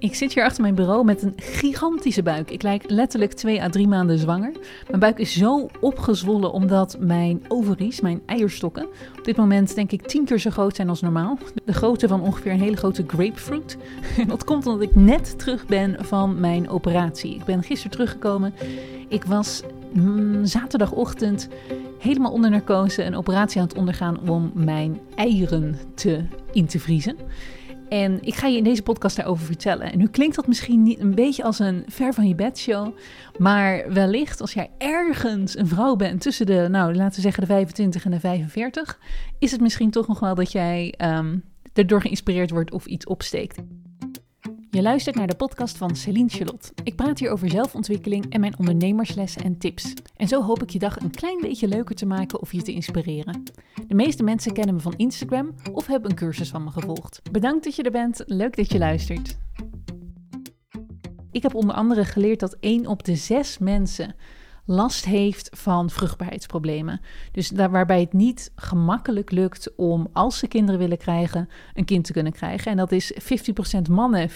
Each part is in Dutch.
Ik zit hier achter mijn bureau met een gigantische buik. Ik lijk letterlijk twee à drie maanden zwanger. Mijn buik is zo opgezwollen omdat mijn ovaries, mijn eierstokken, op dit moment denk ik tien keer zo groot zijn als normaal. De grootte van ongeveer een hele grote grapefruit. Dat komt omdat ik net terug ben van mijn operatie. Ik ben gisteren teruggekomen. Ik was mm, zaterdagochtend helemaal onder narcose een operatie aan het ondergaan om mijn eieren te in te vriezen. En ik ga je in deze podcast daarover vertellen. En nu klinkt dat misschien niet een beetje als een ver van je bed show. Maar wellicht als jij ergens een vrouw bent tussen de, nou laten we zeggen de 25 en de 45, is het misschien toch nog wel dat jij um, erdoor geïnspireerd wordt of iets opsteekt. Je luistert naar de podcast van Celine Charlotte. Ik praat hier over zelfontwikkeling en mijn ondernemerslessen en tips. En zo hoop ik je dag een klein beetje leuker te maken of je te inspireren. De meeste mensen kennen me van Instagram of hebben een cursus van me gevolgd. Bedankt dat je er bent, leuk dat je luistert. Ik heb onder andere geleerd dat 1 op de 6 mensen last heeft van vruchtbaarheidsproblemen. Dus daar, waarbij het niet gemakkelijk lukt om, als ze kinderen willen krijgen, een kind te kunnen krijgen. En dat is 50% mannen, 50%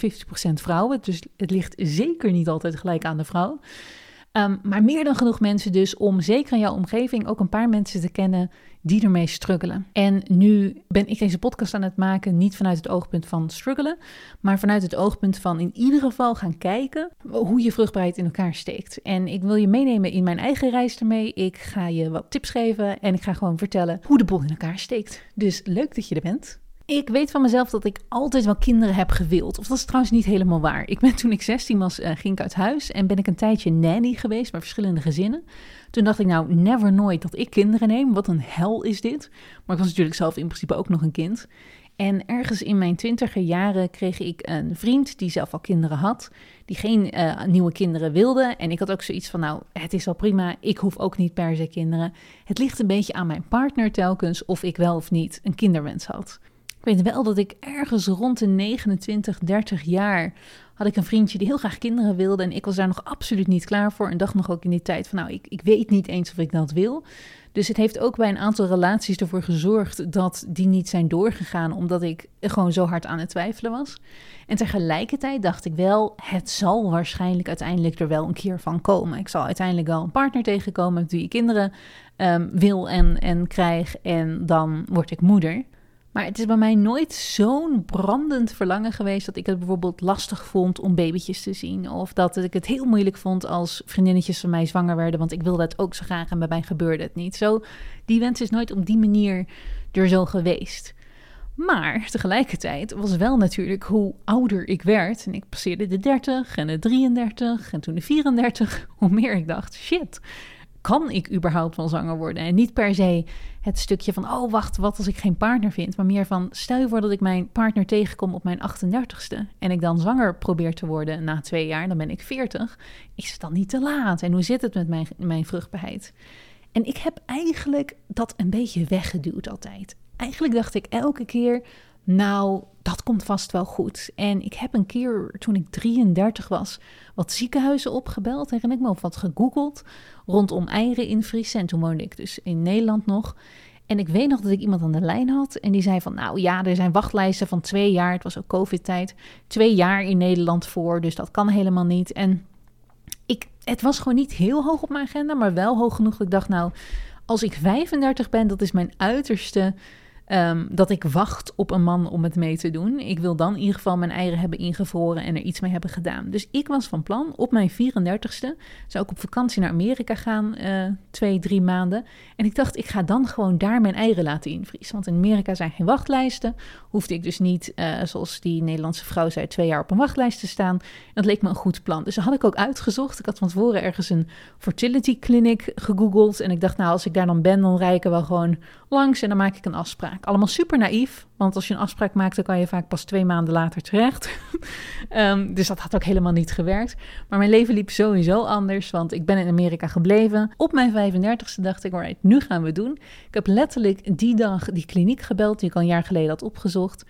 vrouwen. Dus het ligt zeker niet altijd gelijk aan de vrouw. Um, maar meer dan genoeg mensen dus om zeker in jouw omgeving ook een paar mensen te kennen die ermee struggelen. En nu ben ik deze podcast aan het maken niet vanuit het oogpunt van struggelen, maar vanuit het oogpunt van in ieder geval gaan kijken hoe je vruchtbaarheid in elkaar steekt. En ik wil je meenemen in mijn eigen reis ermee. Ik ga je wat tips geven en ik ga gewoon vertellen hoe de boel in elkaar steekt. Dus leuk dat je er bent. Ik weet van mezelf dat ik altijd wel kinderen heb gewild. Of dat is trouwens niet helemaal waar. Ik ben toen ik 16 was, uh, ging ik uit huis en ben ik een tijdje nanny geweest bij verschillende gezinnen. Toen dacht ik nou, never nooit dat ik kinderen neem. Wat een hel is dit. Maar ik was natuurlijk zelf in principe ook nog een kind. En ergens in mijn twintiger jaren kreeg ik een vriend die zelf al kinderen had, die geen uh, nieuwe kinderen wilde. En ik had ook zoiets van, nou, het is al prima, ik hoef ook niet per se kinderen. Het ligt een beetje aan mijn partner telkens of ik wel of niet een kinderwens had. Weet wel dat ik ergens rond de 29, 30 jaar had ik een vriendje die heel graag kinderen wilde. En ik was daar nog absoluut niet klaar voor. En dacht nog ook in die tijd van nou, ik, ik weet niet eens of ik dat wil. Dus het heeft ook bij een aantal relaties ervoor gezorgd dat die niet zijn doorgegaan. Omdat ik gewoon zo hard aan het twijfelen was. En tegelijkertijd dacht ik wel, het zal waarschijnlijk uiteindelijk er wel een keer van komen. Ik zal uiteindelijk wel een partner tegenkomen ik kinderen um, wil en, en krijg. En dan word ik moeder. Maar het is bij mij nooit zo'n brandend verlangen geweest dat ik het bijvoorbeeld lastig vond om babytjes te zien. Of dat ik het heel moeilijk vond als vriendinnetjes van mij zwanger werden, want ik wilde het ook zo graag en bij mij gebeurde het niet. Zo, die wens is nooit op die manier er zo geweest. Maar tegelijkertijd was wel natuurlijk hoe ouder ik werd. En ik passeerde de 30 en de 33 en toen de 34. Hoe meer ik dacht, shit, kan ik überhaupt wel zanger worden? En niet per se het stukje van, oh wacht, wat als ik geen partner vind? Maar meer van, stel je voor dat ik mijn partner tegenkom op mijn 38ste en ik dan zanger probeer te worden na twee jaar, dan ben ik 40. Is het dan niet te laat? En hoe zit het met mijn, mijn vruchtbaarheid? En ik heb eigenlijk dat een beetje weggeduwd altijd. Eigenlijk dacht ik elke keer, nou, dat komt vast wel goed. En ik heb een keer, toen ik 33 was, wat ziekenhuizen opgebeld. Herinner ik me of wat gegoogeld rondom eieren invriezen. En toen woonde ik dus in Nederland nog. En ik weet nog dat ik iemand aan de lijn had. En die zei van, nou ja, er zijn wachtlijsten van twee jaar. Het was ook covid-tijd. Twee jaar in Nederland voor, dus dat kan helemaal niet. En ik, het was gewoon niet heel hoog op mijn agenda, maar wel hoog genoeg dat ik dacht, nou, als ik 35 ben, dat is mijn uiterste Um, dat ik wacht op een man om het mee te doen. Ik wil dan in ieder geval mijn eieren hebben ingevroren en er iets mee hebben gedaan. Dus ik was van plan op mijn 34ste, zou ik op vakantie naar Amerika gaan, uh, twee, drie maanden. En ik dacht, ik ga dan gewoon daar mijn eieren laten invriezen. Want in Amerika zijn geen wachtlijsten. Hoefde ik dus niet, uh, zoals die Nederlandse vrouw zei, twee jaar op een wachtlijst te staan. dat leek me een goed plan. Dus dat had ik ook uitgezocht. Ik had van tevoren ergens een fertility clinic gegoogeld. En ik dacht, nou, als ik daar dan ben, dan rij ik er wel gewoon langs en dan maak ik een afspraak. Allemaal super naïef, want als je een afspraak maakt, dan kan je vaak pas twee maanden later terecht. um, dus dat had ook helemaal niet gewerkt. Maar mijn leven liep sowieso anders, want ik ben in Amerika gebleven. Op mijn 35ste dacht ik, alright, nu gaan we doen. Ik heb letterlijk die dag die kliniek gebeld, die ik al een jaar geleden had opgezocht.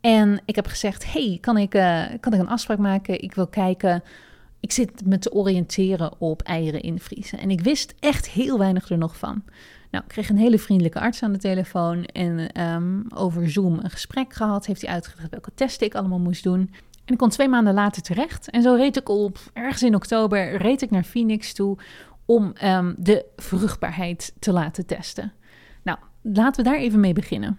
En ik heb gezegd, hey, kan ik, uh, kan ik een afspraak maken? Ik wil kijken ik zit me te oriënteren op eieren invriezen. En ik wist echt heel weinig er nog van. Nou, ik kreeg een hele vriendelijke arts aan de telefoon en um, over Zoom een gesprek gehad. Heeft hij uitgelegd welke testen ik allemaal moest doen. En ik kon twee maanden later terecht. En zo reed ik op, ergens in oktober, reed ik naar Phoenix toe om um, de vruchtbaarheid te laten testen. Nou, laten we daar even mee beginnen.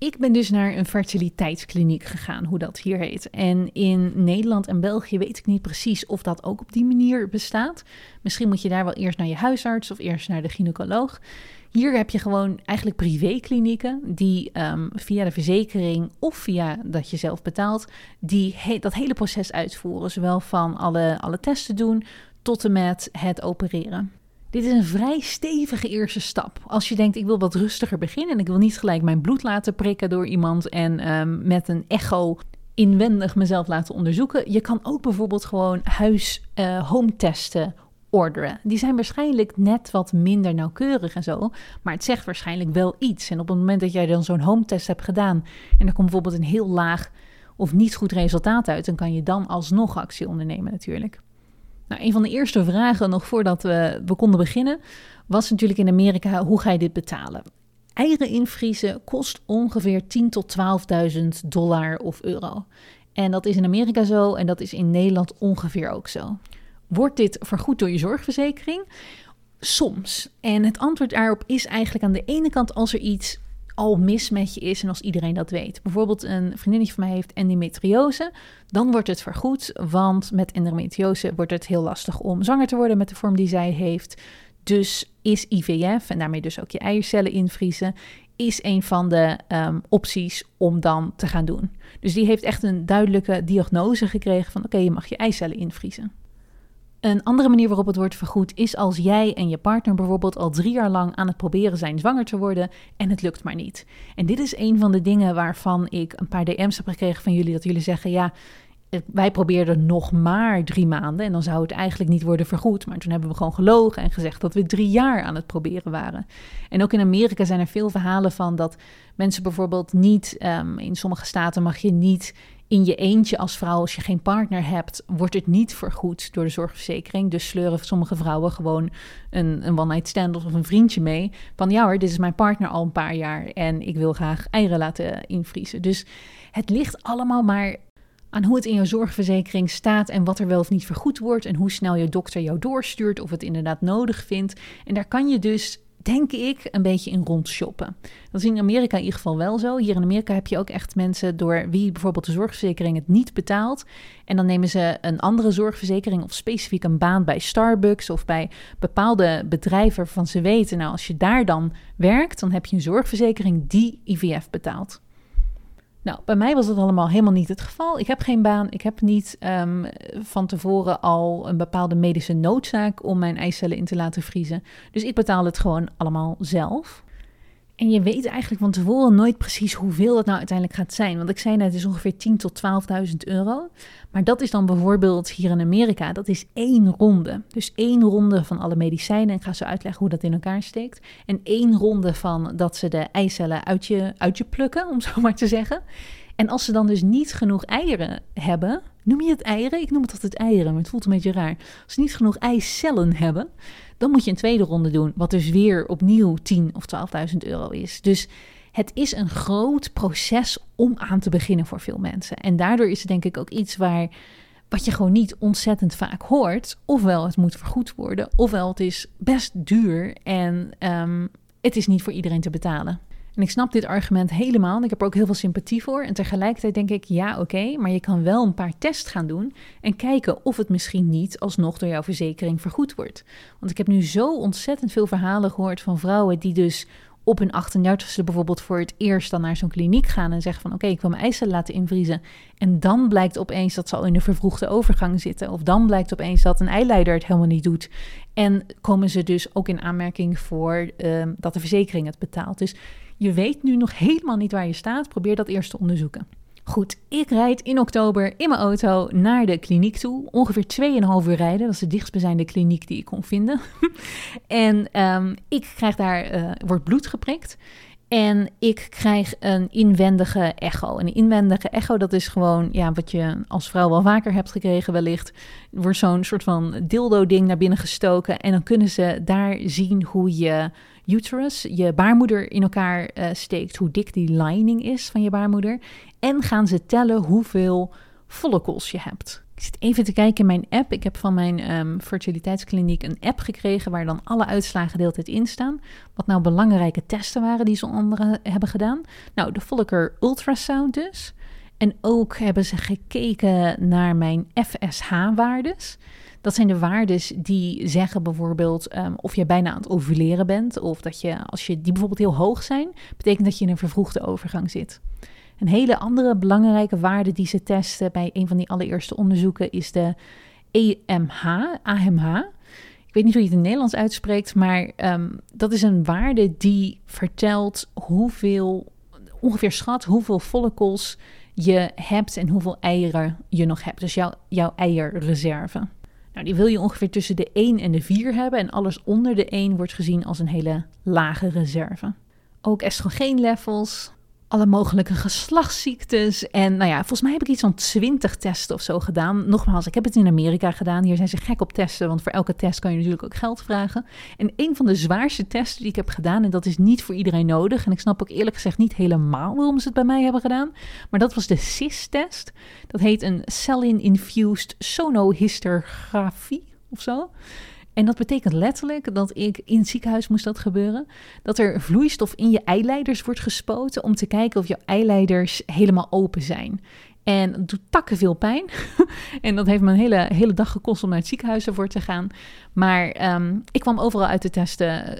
Ik ben dus naar een fertiliteitskliniek gegaan, hoe dat hier heet. En in Nederland en België weet ik niet precies of dat ook op die manier bestaat. Misschien moet je daar wel eerst naar je huisarts of eerst naar de gynaecoloog. Hier heb je gewoon eigenlijk privéklinieken die um, via de verzekering of via dat je zelf betaalt, die dat hele proces uitvoeren. Zowel van alle, alle testen doen tot en met het opereren. Dit is een vrij stevige eerste stap. Als je denkt, ik wil wat rustiger beginnen en ik wil niet gelijk mijn bloed laten prikken door iemand en um, met een echo inwendig mezelf laten onderzoeken. Je kan ook bijvoorbeeld gewoon huis uh, home testen orderen. Die zijn waarschijnlijk net wat minder nauwkeurig en zo, maar het zegt waarschijnlijk wel iets. En op het moment dat jij dan zo'n home test hebt gedaan en er komt bijvoorbeeld een heel laag of niet goed resultaat uit, dan kan je dan alsnog actie ondernemen natuurlijk. Nou, een van de eerste vragen nog voordat we, we konden beginnen, was natuurlijk in Amerika, hoe ga je dit betalen? Eieren invriezen kost ongeveer 10.000 tot 12.000 dollar of euro. En dat is in Amerika zo en dat is in Nederland ongeveer ook zo. Wordt dit vergoed door je zorgverzekering? Soms. En het antwoord daarop is eigenlijk aan de ene kant als er iets al mis met je is en als iedereen dat weet. Bijvoorbeeld een vriendinnetje van mij heeft endometriose, dan wordt het vergoed, want met endometriose wordt het heel lastig om zwanger te worden met de vorm die zij heeft. Dus is IVF, en daarmee dus ook je eiercellen invriezen, is een van de ehm, opties om dan te gaan doen. Dus die heeft echt een duidelijke diagnose gekregen van oké, je mag je eicellen invriezen. Een andere manier waarop het wordt vergoed is als jij en je partner bijvoorbeeld al drie jaar lang aan het proberen zijn zwanger te worden en het lukt maar niet. En dit is een van de dingen waarvan ik een paar DM's heb gekregen van jullie, dat jullie zeggen, ja, wij probeerden nog maar drie maanden en dan zou het eigenlijk niet worden vergoed. Maar toen hebben we gewoon gelogen en gezegd dat we drie jaar aan het proberen waren. En ook in Amerika zijn er veel verhalen van dat mensen bijvoorbeeld niet, um, in sommige staten mag je niet in je eentje als vrouw, als je geen partner hebt, wordt het niet vergoed door de zorgverzekering. Dus sleuren sommige vrouwen gewoon een, een one-night stand of een vriendje mee. Van ja hoor, dit is mijn partner al een paar jaar en ik wil graag eieren laten invriezen. Dus het ligt allemaal maar aan hoe het in je zorgverzekering staat en wat er wel of niet vergoed wordt en hoe snel je dokter jou doorstuurt of het inderdaad nodig vindt. En daar kan je dus denk ik, een beetje in rondshoppen. Dat is in Amerika in ieder geval wel zo. Hier in Amerika heb je ook echt mensen door wie bijvoorbeeld de zorgverzekering het niet betaalt. En dan nemen ze een andere zorgverzekering of specifiek een baan bij Starbucks of bij bepaalde bedrijven waarvan ze weten, nou als je daar dan werkt, dan heb je een zorgverzekering die IVF betaalt. Nou, bij mij was dat allemaal helemaal niet het geval. Ik heb geen baan. Ik heb niet um, van tevoren al een bepaalde medische noodzaak om mijn eicellen in te laten vriezen. Dus ik betaal het gewoon allemaal zelf. En je weet eigenlijk van tevoren nooit precies hoeveel dat nou uiteindelijk gaat zijn. Want ik zei net, het is ongeveer 10.000 tot 12.000 euro. Maar dat is dan bijvoorbeeld hier in Amerika, dat is één ronde. Dus één ronde van alle medicijnen. Ik ga zo uitleggen hoe dat in elkaar steekt. En één ronde van dat ze de eicellen uit je, uit je plukken, om zo maar te zeggen. En als ze dan dus niet genoeg eieren hebben, noem je het eieren? Ik noem het altijd eieren, maar het voelt een beetje raar. Als ze niet genoeg eicellen hebben, dan moet je een tweede ronde doen, wat dus weer opnieuw 10 of 12.000 euro is. Dus het is een groot proces om aan te beginnen voor veel mensen. En daardoor is het denk ik ook iets waar wat je gewoon niet ontzettend vaak hoort. Ofwel het moet vergoed worden, ofwel het is best duur en um, het is niet voor iedereen te betalen. En ik snap dit argument helemaal. En ik heb er ook heel veel sympathie voor. En tegelijkertijd denk ik, ja, oké, maar je kan wel een paar tests gaan doen en kijken of het misschien niet alsnog door jouw verzekering vergoed wordt. Want ik heb nu zo ontzettend veel verhalen gehoord van vrouwen die dus op hun 38ste bijvoorbeeld voor het eerst dan naar zo'n kliniek gaan en zeggen van oké, ik wil mijn eisen laten invriezen. En dan blijkt opeens dat ze al in een vervroegde overgang zitten. Of dan blijkt opeens dat een eileider het helemaal niet doet. En komen ze dus ook in aanmerking voor uh, dat de verzekering het betaalt. Dus je weet nu nog helemaal niet waar je staat. Probeer dat eerst te onderzoeken. Goed, ik rijd in oktober in mijn auto naar de kliniek toe. Ongeveer 2,5 uur rijden. Dat is de dichtstbijzijnde kliniek die ik kon vinden. en um, ik krijg daar, uh, wordt bloed geprikt. En ik krijg een inwendige echo. Een inwendige echo, dat is gewoon ja, wat je als vrouw wel vaker hebt gekregen wellicht. Wordt zo'n soort van dildo-ding naar binnen gestoken. En dan kunnen ze daar zien hoe je uterus, je baarmoeder in elkaar uh, steekt. Hoe dik die lining is van je baarmoeder. En gaan ze tellen hoeveel follicles je hebt. Ik zit even te kijken in mijn app. Ik heb van mijn um, fertiliteitskliniek een app gekregen waar dan alle uitslagen de hele tijd in staan. Wat nou belangrijke testen waren die ze anderen hebben gedaan. Nou, de follicle ultrasound dus. En ook hebben ze gekeken naar mijn FSH-waardes. Dat zijn de waardes die zeggen bijvoorbeeld um, of je bijna aan het ovuleren bent. Of dat je, als je die bijvoorbeeld heel hoog zijn, betekent dat je in een vervroegde overgang zit. Een hele andere belangrijke waarde die ze testen bij een van die allereerste onderzoeken is de EMH, AMH. Ik weet niet hoe je het in het Nederlands uitspreekt, maar um, dat is een waarde die vertelt hoeveel, ongeveer schat hoeveel follicles je hebt en hoeveel eieren je nog hebt. Dus jouw eierreserve. Nou, die wil je ongeveer tussen de 1 en de 4 hebben. En alles onder de 1 wordt gezien als een hele lage reserve. Ook levels alle mogelijke geslachtsziektes. En nou ja, volgens mij heb ik iets van 20 testen of zo gedaan. Nogmaals, ik heb het in Amerika gedaan. Hier zijn ze gek op testen, want voor elke test kan je natuurlijk ook geld vragen. En een van de zwaarste testen die ik heb gedaan, en dat is niet voor iedereen nodig. En ik snap ook eerlijk gezegd niet helemaal waarom ze het bij mij hebben gedaan. Maar dat was de CIS-test. Dat heet een Cellin-Infused Sonohistografie of zo. En dat betekent letterlijk dat ik in het ziekenhuis moest dat gebeuren. Dat er vloeistof in je eileiders wordt gespoten om te kijken of jouw eileiders helemaal open zijn. En het doet takken veel pijn. en dat heeft me een hele, hele dag gekost om naar het ziekenhuis ervoor te gaan. Maar ehm, ik kwam overal uit de testen,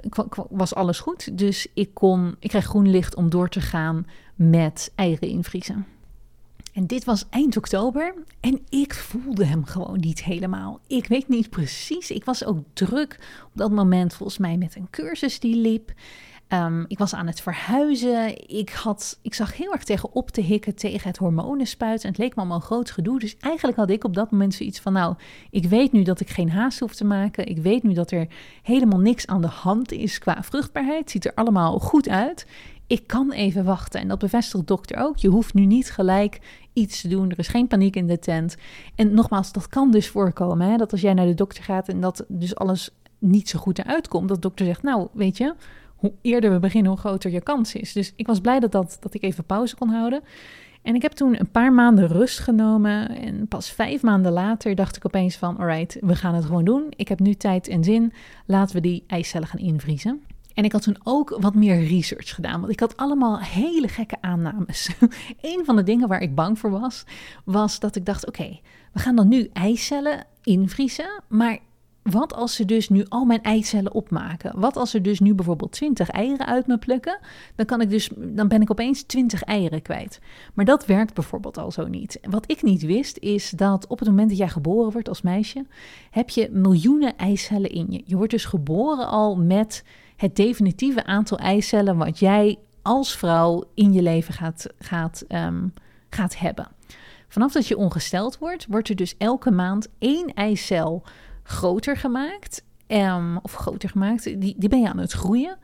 was alles goed. Dus ik, kon, ik kreeg groen licht om door te gaan met eieren invriezen. En dit was eind oktober en ik voelde hem gewoon niet helemaal. Ik weet niet precies. Ik was ook druk op dat moment volgens mij met een cursus die liep. Um, ik was aan het verhuizen. Ik, had, ik zag heel erg tegen op te hikken tegen het hormonenspuiten. En het leek me allemaal een groot gedoe. Dus eigenlijk had ik op dat moment zoiets van: Nou, ik weet nu dat ik geen haast hoef te maken. Ik weet nu dat er helemaal niks aan de hand is qua vruchtbaarheid. Het ziet er allemaal goed uit ik kan even wachten. En dat bevestigt dokter ook. Je hoeft nu niet gelijk iets te doen. Er is geen paniek in de tent. En nogmaals, dat kan dus voorkomen. Hè? Dat als jij naar de dokter gaat en dat dus alles niet zo goed eruit komt. Dat dokter zegt, nou weet je, hoe eerder we beginnen, hoe groter je kans is. Dus ik was blij dat, dat, dat ik even pauze kon houden. En ik heb toen een paar maanden rust genomen. En pas vijf maanden later dacht ik opeens van... alright, we gaan het gewoon doen. Ik heb nu tijd en zin. Laten we die eicellen gaan invriezen. En ik had toen ook wat meer research gedaan, want ik had allemaal hele gekke aannames. een van de dingen waar ik bang voor was, was dat ik dacht: oké, we gaan dan nu eicellen invriezen, maar wat als ze dus nu al mijn eicellen opmaken? Wat als ze dus nu bijvoorbeeld 20 eieren uit me plukken? Dan, kan ik dus, dan ben ik opeens 20 eieren kwijt. Maar dat werkt bijvoorbeeld al zo niet. Wat ik niet wist is dat op het moment dat jij geboren wordt als meisje, heb je miljoenen eicellen in je. Je wordt dus geboren al met het definitieve aantal eicellen wat jij als vrouw in je leven gaat, gaat, um, gaat hebben. Vanaf dat je ongesteld wordt, wordt er dus elke maand één eicel groter gemaakt. Um, of groter gemaakt, die, die ben je aan het groeien.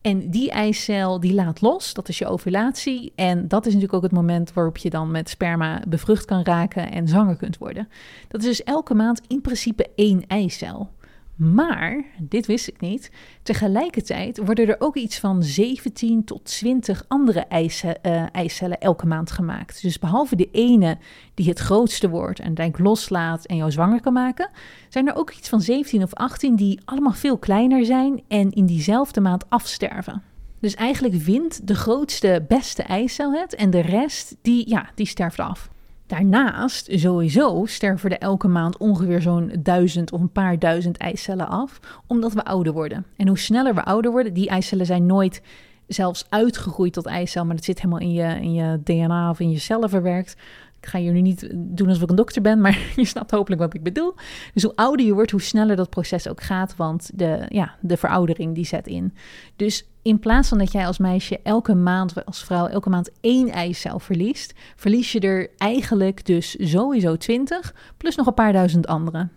En die eicel die laat los, dat is je ovulatie. En dat is natuurlijk ook het moment waarop je dan met sperma bevrucht kan raken en zwanger kunt worden. Dat is dus elke maand in principe één eicel. Maar, dit wist ik niet, tegelijkertijd worden er ook iets van 17 tot 20 andere eicellen, uh, eicellen elke maand gemaakt. Dus behalve de ene die het grootste wordt en denk loslaat en jou zwanger kan maken, zijn er ook iets van 17 of 18 die allemaal veel kleiner zijn en in diezelfde maand afsterven. Dus eigenlijk wint de grootste, beste eicel het en de rest, die, ja, die sterft af. Daarnaast, sowieso, sterven er elke maand ongeveer zo'n duizend of een paar duizend eicellen af, omdat we ouder worden. En hoe sneller we ouder worden, die eicellen zijn nooit zelfs uitgegroeid tot eicel, maar dat zit helemaal in je, in je DNA of in je cellen verwerkt. Ik ga hier nu niet doen alsof ik een dokter ben, maar je snapt hopelijk wat ik bedoel. Dus hoe ouder je wordt, hoe sneller dat proces ook gaat, want de, ja, de veroudering die zet in. Dus in plaats van dat jij als meisje elke maand, als vrouw, elke maand één eicel verliest, verlies je er eigenlijk dus sowieso 20, plus nog een paar duizend andere.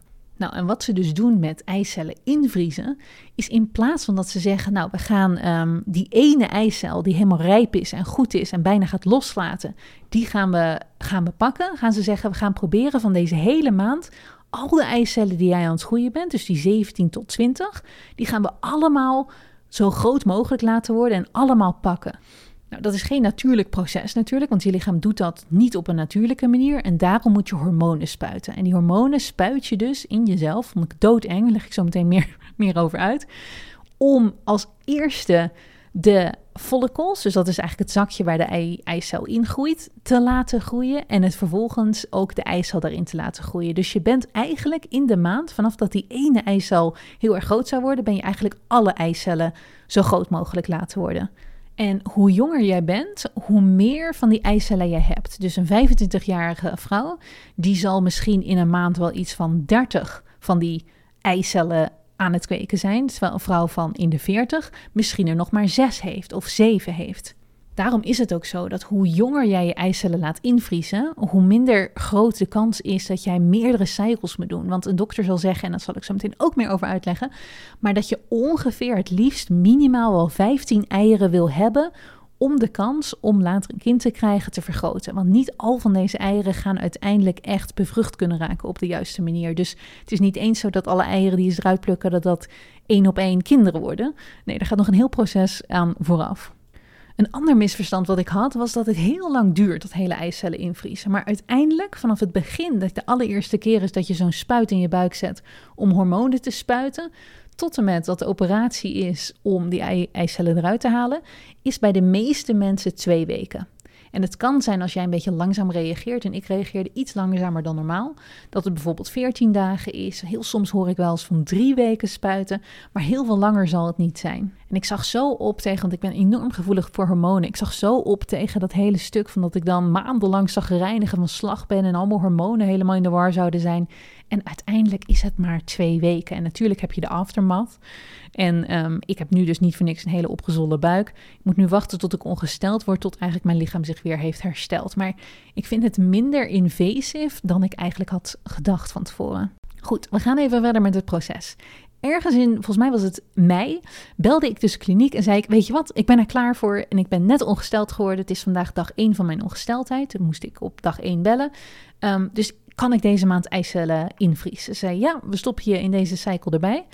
Nou, en wat ze dus doen met eicellen invriezen, is in plaats van dat ze zeggen, nou, we gaan ehm, die ene eicel die helemaal rijp is en goed is en bijna gaat loslaten, die gaan we, gaan we pakken. Gaan ze zeggen, we gaan proberen van deze hele maand al de eicellen die jij aan het groeien bent, dus die 17 tot 20, die gaan we allemaal zo groot mogelijk laten worden en allemaal pakken. Nou, dat is geen natuurlijk proces natuurlijk, want je lichaam doet dat niet op een natuurlijke manier en daarom moet je hormonen spuiten. En die hormonen spuit je dus in jezelf, vond ik doodeng, daar leg ik zo meteen meer, meer over uit, om als eerste de follicles, dus dat is eigenlijk het zakje waar de ei eicel in groeit, te laten groeien. En het vervolgens ook de eicel daarin te laten groeien. Dus je bent eigenlijk in de maand, vanaf dat die ene eicel heel erg groot zou worden, ben je eigenlijk alle eicellen zo groot mogelijk laten worden. En hoe jonger jij bent, hoe meer van die eicellen je hebt. Dus een 25-jarige vrouw, die zal misschien in een maand wel iets van 30 van die eicellen aan het kweken zijn. Terwijl een vrouw van in de 40 misschien er nog maar 6 heeft of 7 heeft. Daarom is het ook zo dat hoe jonger jij je eicellen laat invriezen, hoe minder groot de kans is dat jij meerdere cycles moet doen. Want een dokter zal zeggen, en daar zal ik zo meteen ook meer over uitleggen, maar dat je ongeveer het liefst minimaal wel 15 eieren wil hebben om de kans om later een kind te krijgen te vergroten. Want niet al van deze eieren gaan uiteindelijk echt bevrucht kunnen raken op de juiste manier. Dus het is niet eens zo dat alle eieren die je eruit plukken, dat dat één op één kinderen worden. Nee, er gaat nog een heel proces aan vooraf. Een ander misverstand wat ik had was dat het heel lang duurt dat hele eicellen invriezen. Maar uiteindelijk, vanaf het begin, dat de allereerste keer is dat je zo'n spuit in je buik zet om hormonen te spuiten, tot en met dat de operatie is om die eicellen eruit te halen, is bij de meeste mensen twee weken. En het kan zijn als jij een beetje langzaam reageert, en ik reageerde iets langzamer dan normaal, dat het bijvoorbeeld 14 dagen is. Heel soms hoor ik wel eens van drie weken spuiten, maar heel veel langer zal het niet zijn. En ik zag zo op tegen, want ik ben enorm gevoelig voor hormonen, ik zag zo op tegen dat hele stuk van dat ik dan maandenlang zag reinigen van slag ben en allemaal hormonen helemaal in de war zouden zijn. En uiteindelijk is het maar twee weken. En natuurlijk heb je de aftermath. En ehm, ik heb nu dus niet voor niks een hele opgezolde buik. Ik moet nu wachten tot ik ongesteld word, tot eigenlijk mijn lichaam zich weer heeft hersteld. Maar ik vind het minder invasief dan ik eigenlijk had gedacht van tevoren. Goed, we gaan even verder met het proces. Ergens in, volgens mij was het mei, belde ik dus kliniek en zei ik, weet je wat, ik ben er klaar voor en ik ben net ongesteld geworden. Het is vandaag dag 1 van mijn ongesteldheid. Toen moest ik op dag 1 bellen. Um, dus kan ik deze maand eicellen invriezen? Ze zei, ja, we stoppen je in deze cycle erbij.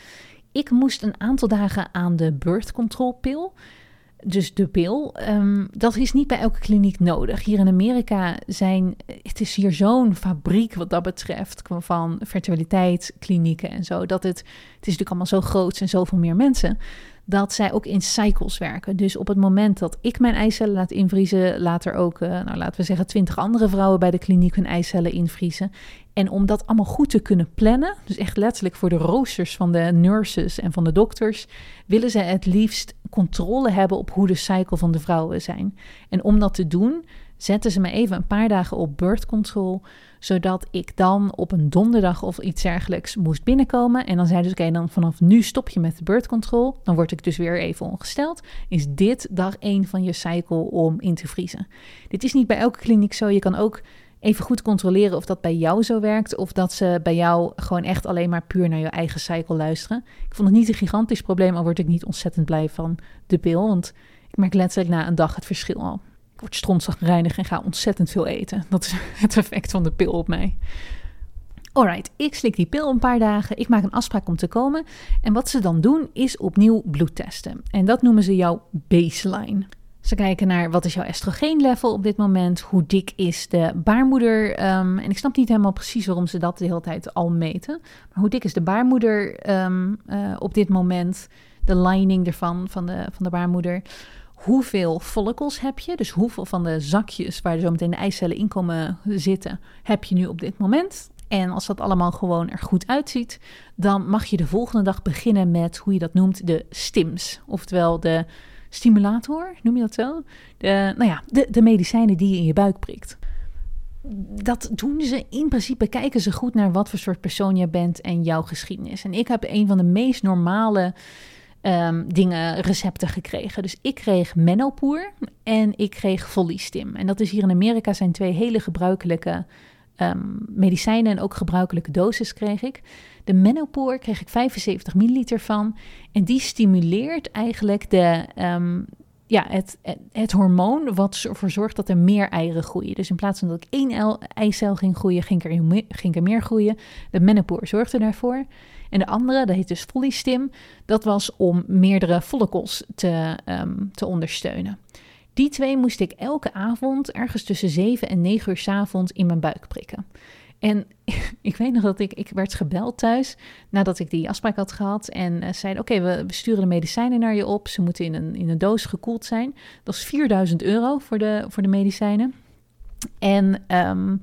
Ik moest een aantal dagen aan de birth control pil. Dus de pil, ehm, dat is niet bij elke kliniek nodig. Hier in Amerika zijn, het is hier zo'n fabriek wat dat betreft, van fertiliteitsklinieken en zo, dat het, het is natuurlijk allemaal zo groot en zoveel meer mensen, dat zij ook in cycles werken. Dus op het moment dat ik mijn eicellen laat invriezen, later ook, uh, nou laten we zeggen, twintig andere vrouwen bij de kliniek hun eicellen invriezen. En om dat allemaal goed te kunnen plannen, dus echt letterlijk voor de roosters van de nurses en van de dokters, willen ze het liefst controle hebben op hoe de cycle van de vrouwen zijn. En om dat te doen, zetten ze me even een paar dagen op birth control, zodat ik dan op een donderdag of iets dergelijks moest binnenkomen. En dan zeiden ze, oké, dan vanaf nu stop je met de birth control. Dan word ik dus weer even ongesteld. Is dit dag 1 van je cycle om in te vriezen? Dit is niet bij elke kliniek zo. Je kan ook even goed controleren of dat bij jou zo werkt. Of dat ze bij jou gewoon echt alleen maar puur naar je eigen cycle luisteren. Ik vond het niet een gigantisch probleem, al word ik niet ontzettend blij van de pil. Want ik merk letterlijk na een dag het verschil al. Ik word strontzagreinig en ga ontzettend veel eten. Dat is het effect van de pil op mij. Alright, ik slik die pil een paar dagen. Ik maak een afspraak om te komen. En wat ze dan doen is opnieuw bloed testen. En dat noemen ze jouw baseline. Ze kijken naar wat is jouw estrogeenlevel op dit moment, hoe dik is de baarmoeder. Um, en ik snap niet helemaal precies waarom ze dat de hele tijd al meten. Maar hoe dik is de baarmoeder um, uh, op dit moment, de lining ervan, van de, van de baarmoeder. Hoeveel follicles heb je? Dus hoeveel van de zakjes waar zo meteen de eicellen in komen zitten, heb je nu op dit moment? En als dat allemaal gewoon er goed uitziet, dan mag je de volgende dag beginnen met hoe je dat noemt, de stims. Oftewel de stimulator, noem je dat zo? De, nou ja, de, de medicijnen die je in je buik prikt. Dat doen ze in principe, kijken ze goed naar wat voor soort persoon je bent en jouw geschiedenis. En ik heb een van de meest normale um, dingen, recepten gekregen. Dus ik kreeg Menopoer en ik kreeg Volistim. En dat is hier in Amerika zijn twee hele gebruikelijke um, medicijnen en ook gebruikelijke doses kreeg ik. De Menopoer kreeg ik 75 milliliter van. En die stimuleert eigenlijk de, um, ja, het, het, hormoon wat ervoor zorgt dat er meer eieren groeien. Dus in plaats van dat ik één eicel ging groeien, ging er, ging er meer groeien. De Menopoer zorgde daarvoor. En de andere, dat heet dus Follistim, dat was om meerdere follicles te, um, te ondersteunen. Die twee moest ik elke avond ergens tussen 7 en 9 uur s avonds in mijn buik prikken. En ik weet nog dat ik, ik werd gebeld thuis nadat ik die afspraak had gehad. En uh, zeiden, oké, we, sturen de medicijnen naar je op. Ze moeten in een, in een doos gekoeld zijn. Dat is 4000 euro voor de, voor de medicijnen. En um,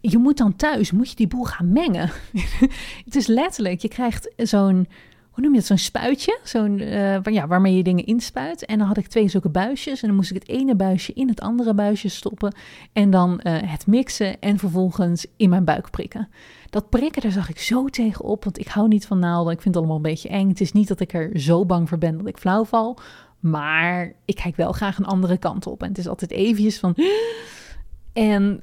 je moet dan thuis, moet je die boel gaan mengen. het is letterlijk, je krijgt zo'n hoe noem je het, zo'n spuitje, zo'n, uh, ja, waarmee je dingen inspuit. En dan had ik twee zulke buisjes en dan moest ik het ene buisje in het andere buisje stoppen en dan uh, het mixen en vervolgens in mijn buik prikken. Dat prikken, daar zag ik zo tegen op, want ik hou niet van naalden. Ik vind het allemaal een beetje eng. Het is niet dat ik er zo bang voor ben dat ik flauw val, maar ik kijk wel graag een andere kant op. En het is altijd eventjes van... En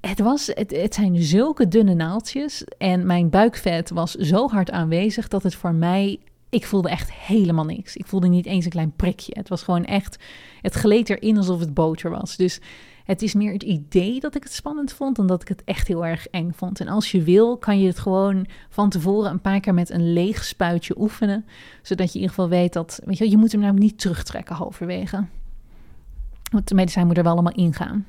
het, was, het, zijn zulke dunne naaldjes en mijn buikvet was zo hard aanwezig dat het voor mij ik voelde echt helemaal niks. Ik voelde niet eens een klein prikje. Het was gewoon echt, het gleed erin alsof het boter was. Dus het is meer het idee dat ik het spannend vond dan dat ik het echt heel erg eng vond. En als je wil, kan je het gewoon van tevoren een paar keer met een leeg spuitje oefenen. Zodat je in ieder geval weet dat, weet je, je moet hem namelijk niet terugtrekken halverwege. Want de medicijn moet er wel allemaal ingaan.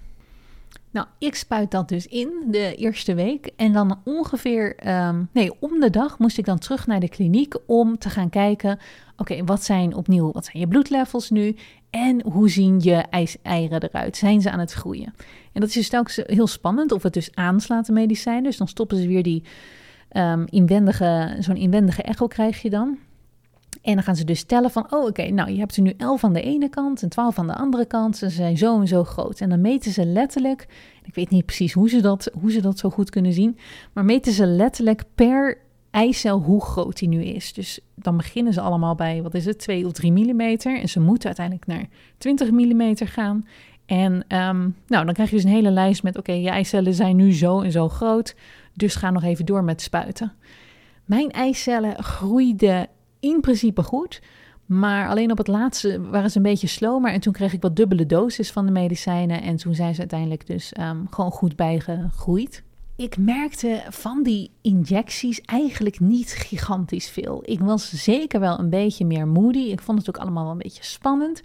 Nou, ik spuit dat dus in de eerste week. En dan ongeveer, um, nee, om de dag moest ik dan terug naar de kliniek om te gaan kijken. Oké, wat zijn opnieuw, wat zijn je bloedlevels nu? En hoe zien je eieren eruit? Zijn ze aan het groeien? En dat is dus telkens heel spannend of het dus aanslaat de medicijn. Dus dan stoppen ze weer die um, inwendige, zo'n inwendige echo krijg je dan. En dan gaan ze dus tellen van, oh oké, nou je hebt er nu 11 aan de ene kant en 12 aan de andere kant. Ze zijn zo en zo groot. En dan meten ze letterlijk, ik weet niet precies hoe ze dat, hoe ze dat zo goed kunnen zien, maar meten ze letterlijk per eicel hoe groot die nu is. Dus dan beginnen ze allemaal bij, wat is het, 2 of 3 millimeter. En ze moeten uiteindelijk naar 20 millimeter gaan. En um, nou, dan krijg je dus een hele lijst met, oké, je eicellen zijn nu zo en zo groot. Dus ga nog even door met spuiten. Mijn eicellen groeiden in principe goed. Maar alleen op het laatste waren ze een beetje slomer. En toen kreeg ik wat dubbele dosis van de medicijnen. En toen zijn ze uiteindelijk dus um, gewoon goed bijgegroeid. Ik merkte van die injecties eigenlijk niet gigantisch veel. Ik was zeker wel een beetje meer moody. Ik vond het ook allemaal wel een beetje spannend.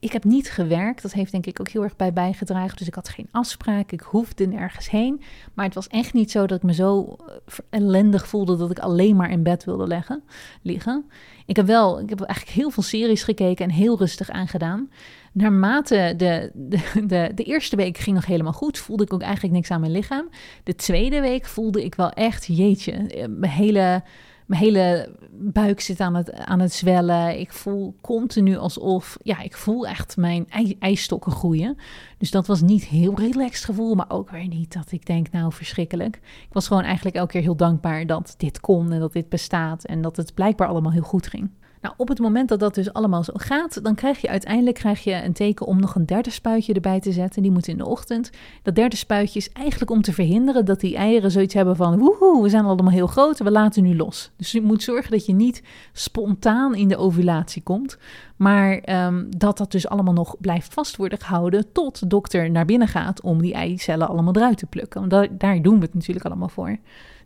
Ik heb niet gewerkt, dat heeft denk ik ook heel erg bij bijgedragen. Dus ik had geen afspraak, ik hoefde nergens heen. Maar het was echt niet zo dat ik me zo eh, ellendig voelde dat ik alleen maar in bed wilde leggen, liggen. Ik heb wel, ik heb eigenlijk heel veel series gekeken en heel rustig aangedaan. Naarmate de, de, de, de eerste week ging nog helemaal goed, voelde ik ook eigenlijk niks aan mijn lichaam. De tweede week voelde ik wel echt, jeetje, eh, mijn hele mijn hele buik zit aan het, aan het zwellen. Ik voel continu alsof, ja, ik voel echt mijn ijsstokken groeien. Dus dat was niet heel relaxed gevoel, maar ook weer niet dat ik denk, nou verschrikkelijk. Ik was gewoon eigenlijk elke keer heel dankbaar dat dit kon en dat dit bestaat en dat het blijkbaar allemaal heel goed ging. Nou, op het moment dat dat dus allemaal zo gaat, dan krijg je uiteindelijk krijg je een teken om nog een derde spuitje erbij te zetten. Die moet in de ochtend. Dat derde spuitje is eigenlijk om te verhinderen dat die eieren zoiets hebben van woehoe, we zijn allemaal heel groot, we laten nu los. Dus je moet zorgen dat je niet spontaan in de ovulatie komt, maar um, dat dat dus allemaal nog blijft vast worden gehouden tot de dokter naar binnen gaat om die eicellen allemaal eruit te plukken. Want daar, daar doen we het natuurlijk allemaal voor.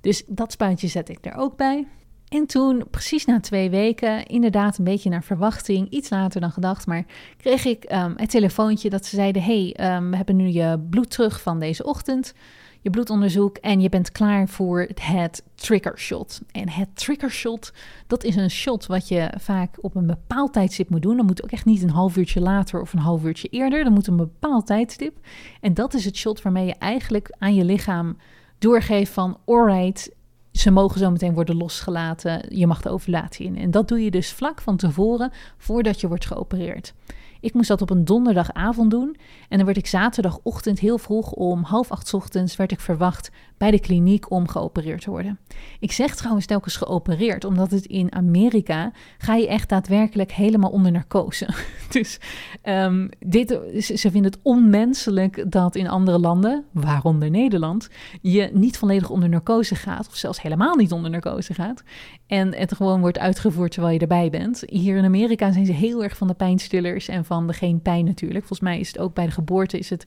Dus dat spuitje zet ik er ook bij. En toen, precies na twee weken, inderdaad een beetje naar verwachting, iets later dan gedacht, maar kreeg ik um, het telefoontje dat ze zeiden: hey, um, we hebben nu je bloed terug van deze ochtend, je bloedonderzoek, en je bent klaar voor het trigger shot. En het trigger shot, dat is een shot wat je vaak op een bepaald tijdstip moet doen. Dan moet ook echt niet een half uurtje later of een half uurtje eerder, dan moet een bepaald tijdstip. En dat is het shot waarmee je eigenlijk aan je lichaam doorgeeft van: alright ze mogen zo meteen worden losgelaten. Je mag de ovulatie in. En dat doe je dus vlak van tevoren voordat je wordt geopereerd. Ik moest dat op een donderdagavond doen. En dan werd ik zaterdagochtend heel vroeg om half acht ochtends werd ik verwacht bij de kliniek om geopereerd te worden. Ik zeg trouwens telkens geopereerd, omdat het in Amerika ga je echt daadwerkelijk helemaal onder narcose. Dus um, dit, ze vinden het onmenselijk dat in andere landen, waaronder Nederland, je niet volledig onder narcose gaat, of zelfs helemaal niet onder narcose gaat. En het gewoon wordt uitgevoerd terwijl je erbij bent. Hier in Amerika zijn ze heel erg van de pijnstillers en van de geen pijn natuurlijk. Volgens mij is het ook bij de geboorte is het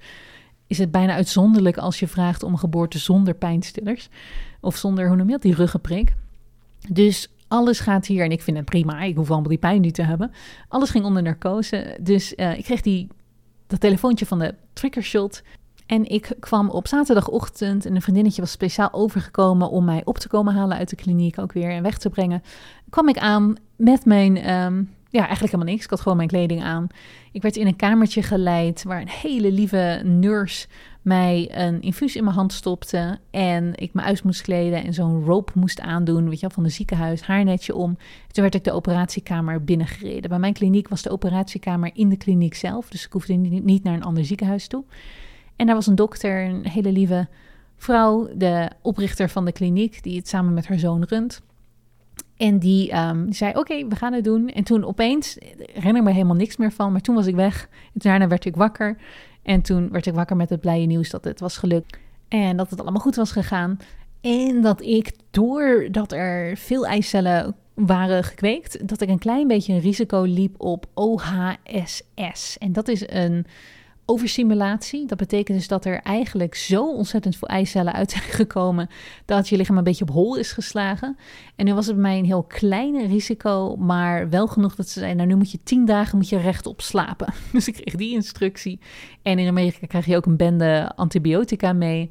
is het bijna uitzonderlijk als je vraagt om geboorte zonder pijnstillers. Of zonder, hoe noem je dat, die ruggenprik. Dus alles gaat hier, en ik vind het prima, ik hoef allemaal die pijn niet te hebben. Alles ging onder narcose. Dus uh, ik kreeg die dat telefoontje van de triggershot. En ik kwam op zaterdagochtend en een vriendinnetje was speciaal overgekomen om mij op te komen halen uit de kliniek ook weer en weg te brengen. Kwam ik aan met mijn, ehm, ja, eigenlijk helemaal niks. Ik had gewoon mijn kleding aan. Ik werd in een kamertje geleid waar een hele lieve nurse mij een infuus in mijn hand stopte en ik me uit moest kleden en zo'n rope moest aandoen, weet je wel, van het ziekenhuis, haarnetje om. Toen werd ik de operatiekamer binnengereden. Bij mijn kliniek was de operatiekamer in de kliniek zelf, dus ik hoefde niet naar een ander ziekenhuis toe. En daar was een dokter, een hele lieve vrouw, de oprichter van de kliniek, die het samen met haar zoon runt. En die, ehm, die zei: Oké, we gaan het doen. En toen opeens, herinner ik me helemaal niks meer van, maar toen was ik weg. En daarna werd ik wakker. En toen werd ik wakker met het blije nieuws dat het was gelukt. En dat het allemaal goed was gegaan. En dat ik, doordat er veel eicellen waren gekweekt, dat ik een klein beetje een risico liep op OHSS. En dat is een overstimulatie. Dat betekent dus dat er eigenlijk zo ontzettend veel eicellen uit zijn gekomen dat je lichaam een beetje op hol is geslagen. En nu was het bij mij een heel klein risico, maar wel genoeg dat ze zeiden, nou nu moet je tien dagen moet je rechtop slapen. Dus ik kreeg die instructie. En in Amerika krijg je ook een bende antibiotica mee.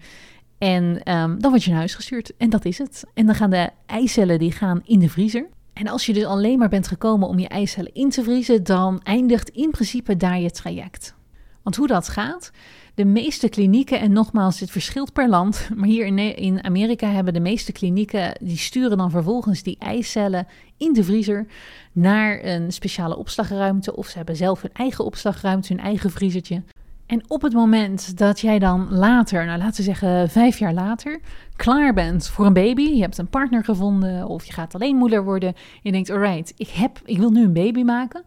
En um, dan word je naar huis gestuurd. En dat is het. En dan gaan de eicellen die gaan in de vriezer. En als je dus alleen maar bent gekomen om je eicellen in te vriezen, dan eindigt in principe daar je traject. Want hoe dat gaat, de meeste klinieken, en nogmaals, dit verschilt per land, maar hier in, Amerika hebben de meeste klinieken, die sturen dan vervolgens die eicellen in de vriezer naar een speciale opslagruimte. Of ze hebben zelf hun eigen opslagruimte, hun eigen vriezertje. En op het moment dat jij dan later, nou laten we zeggen vijf jaar later, klaar bent voor een baby, je hebt een partner gevonden of je gaat alleen moeder worden, en je denkt, alright, ik, heb, ik wil nu een baby maken,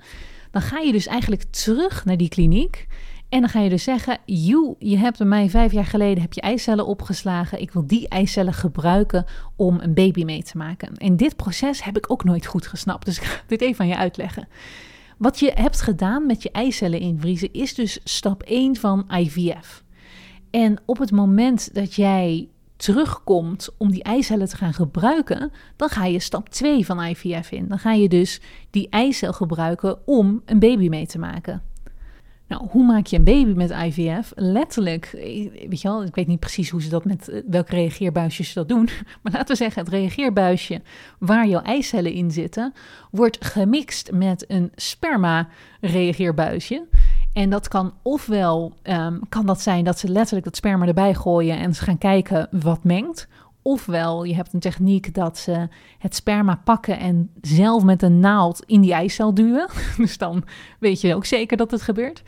dan ga je dus eigenlijk terug naar die kliniek en dan ga je dus zeggen, you, je hebt mij vijf jaar geleden heb je eicellen opgeslagen. Ik wil die eicellen gebruiken om een baby mee te maken. En dit proces heb ik ook nooit goed gesnapt. Dus ik ga dit even aan je uitleggen. Wat je hebt gedaan met je eicellen invriezen is dus stap 1 van IVF. En op het moment dat jij terugkomt om die eicellen te gaan gebruiken, dan ga je stap 2 van IVF in. Dan ga je dus die eicel gebruiken om een baby mee te maken. Nou, hoe maak je een baby met IVF? Letterlijk, weet je wel, ik weet niet precies hoe ze dat met eh, welke reageerbuisjes ze dat doen. Maar laten we zeggen, het reageerbuisje waar jouw eicellen in zitten, wordt gemixt met een sperma-reageerbuisje. En dat kan ofwel um, kan dat zijn dat ze letterlijk dat sperma erbij gooien en ze gaan kijken wat mengt. Ofwel, je hebt een techniek dat ze het sperma pakken en zelf met een naald in die eicel duwen. Dus dan weet je ook zeker dat het gebeurt.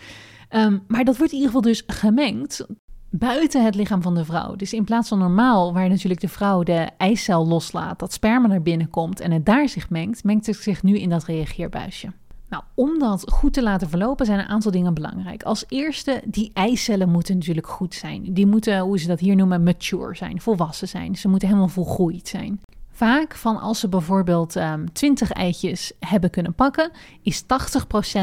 Um, maar dat wordt in ieder geval dus gemengd buiten het lichaam van de vrouw. Dus in plaats van normaal, waar natuurlijk de vrouw de eicel loslaat, dat sperma naar binnen komt en het daar zich mengt, mengt het zich nu in dat reageerbuisje. Nou, om dat goed te laten verlopen zijn een aantal dingen belangrijk. Als eerste, die eicellen moeten natuurlijk goed zijn. Die moeten, hoe ze dat hier noemen, mature zijn, volwassen zijn. Ze moeten helemaal volgroeid zijn. Vaak van als ze bijvoorbeeld um, ehm, 20 eitjes hebben kunnen pakken, is 80%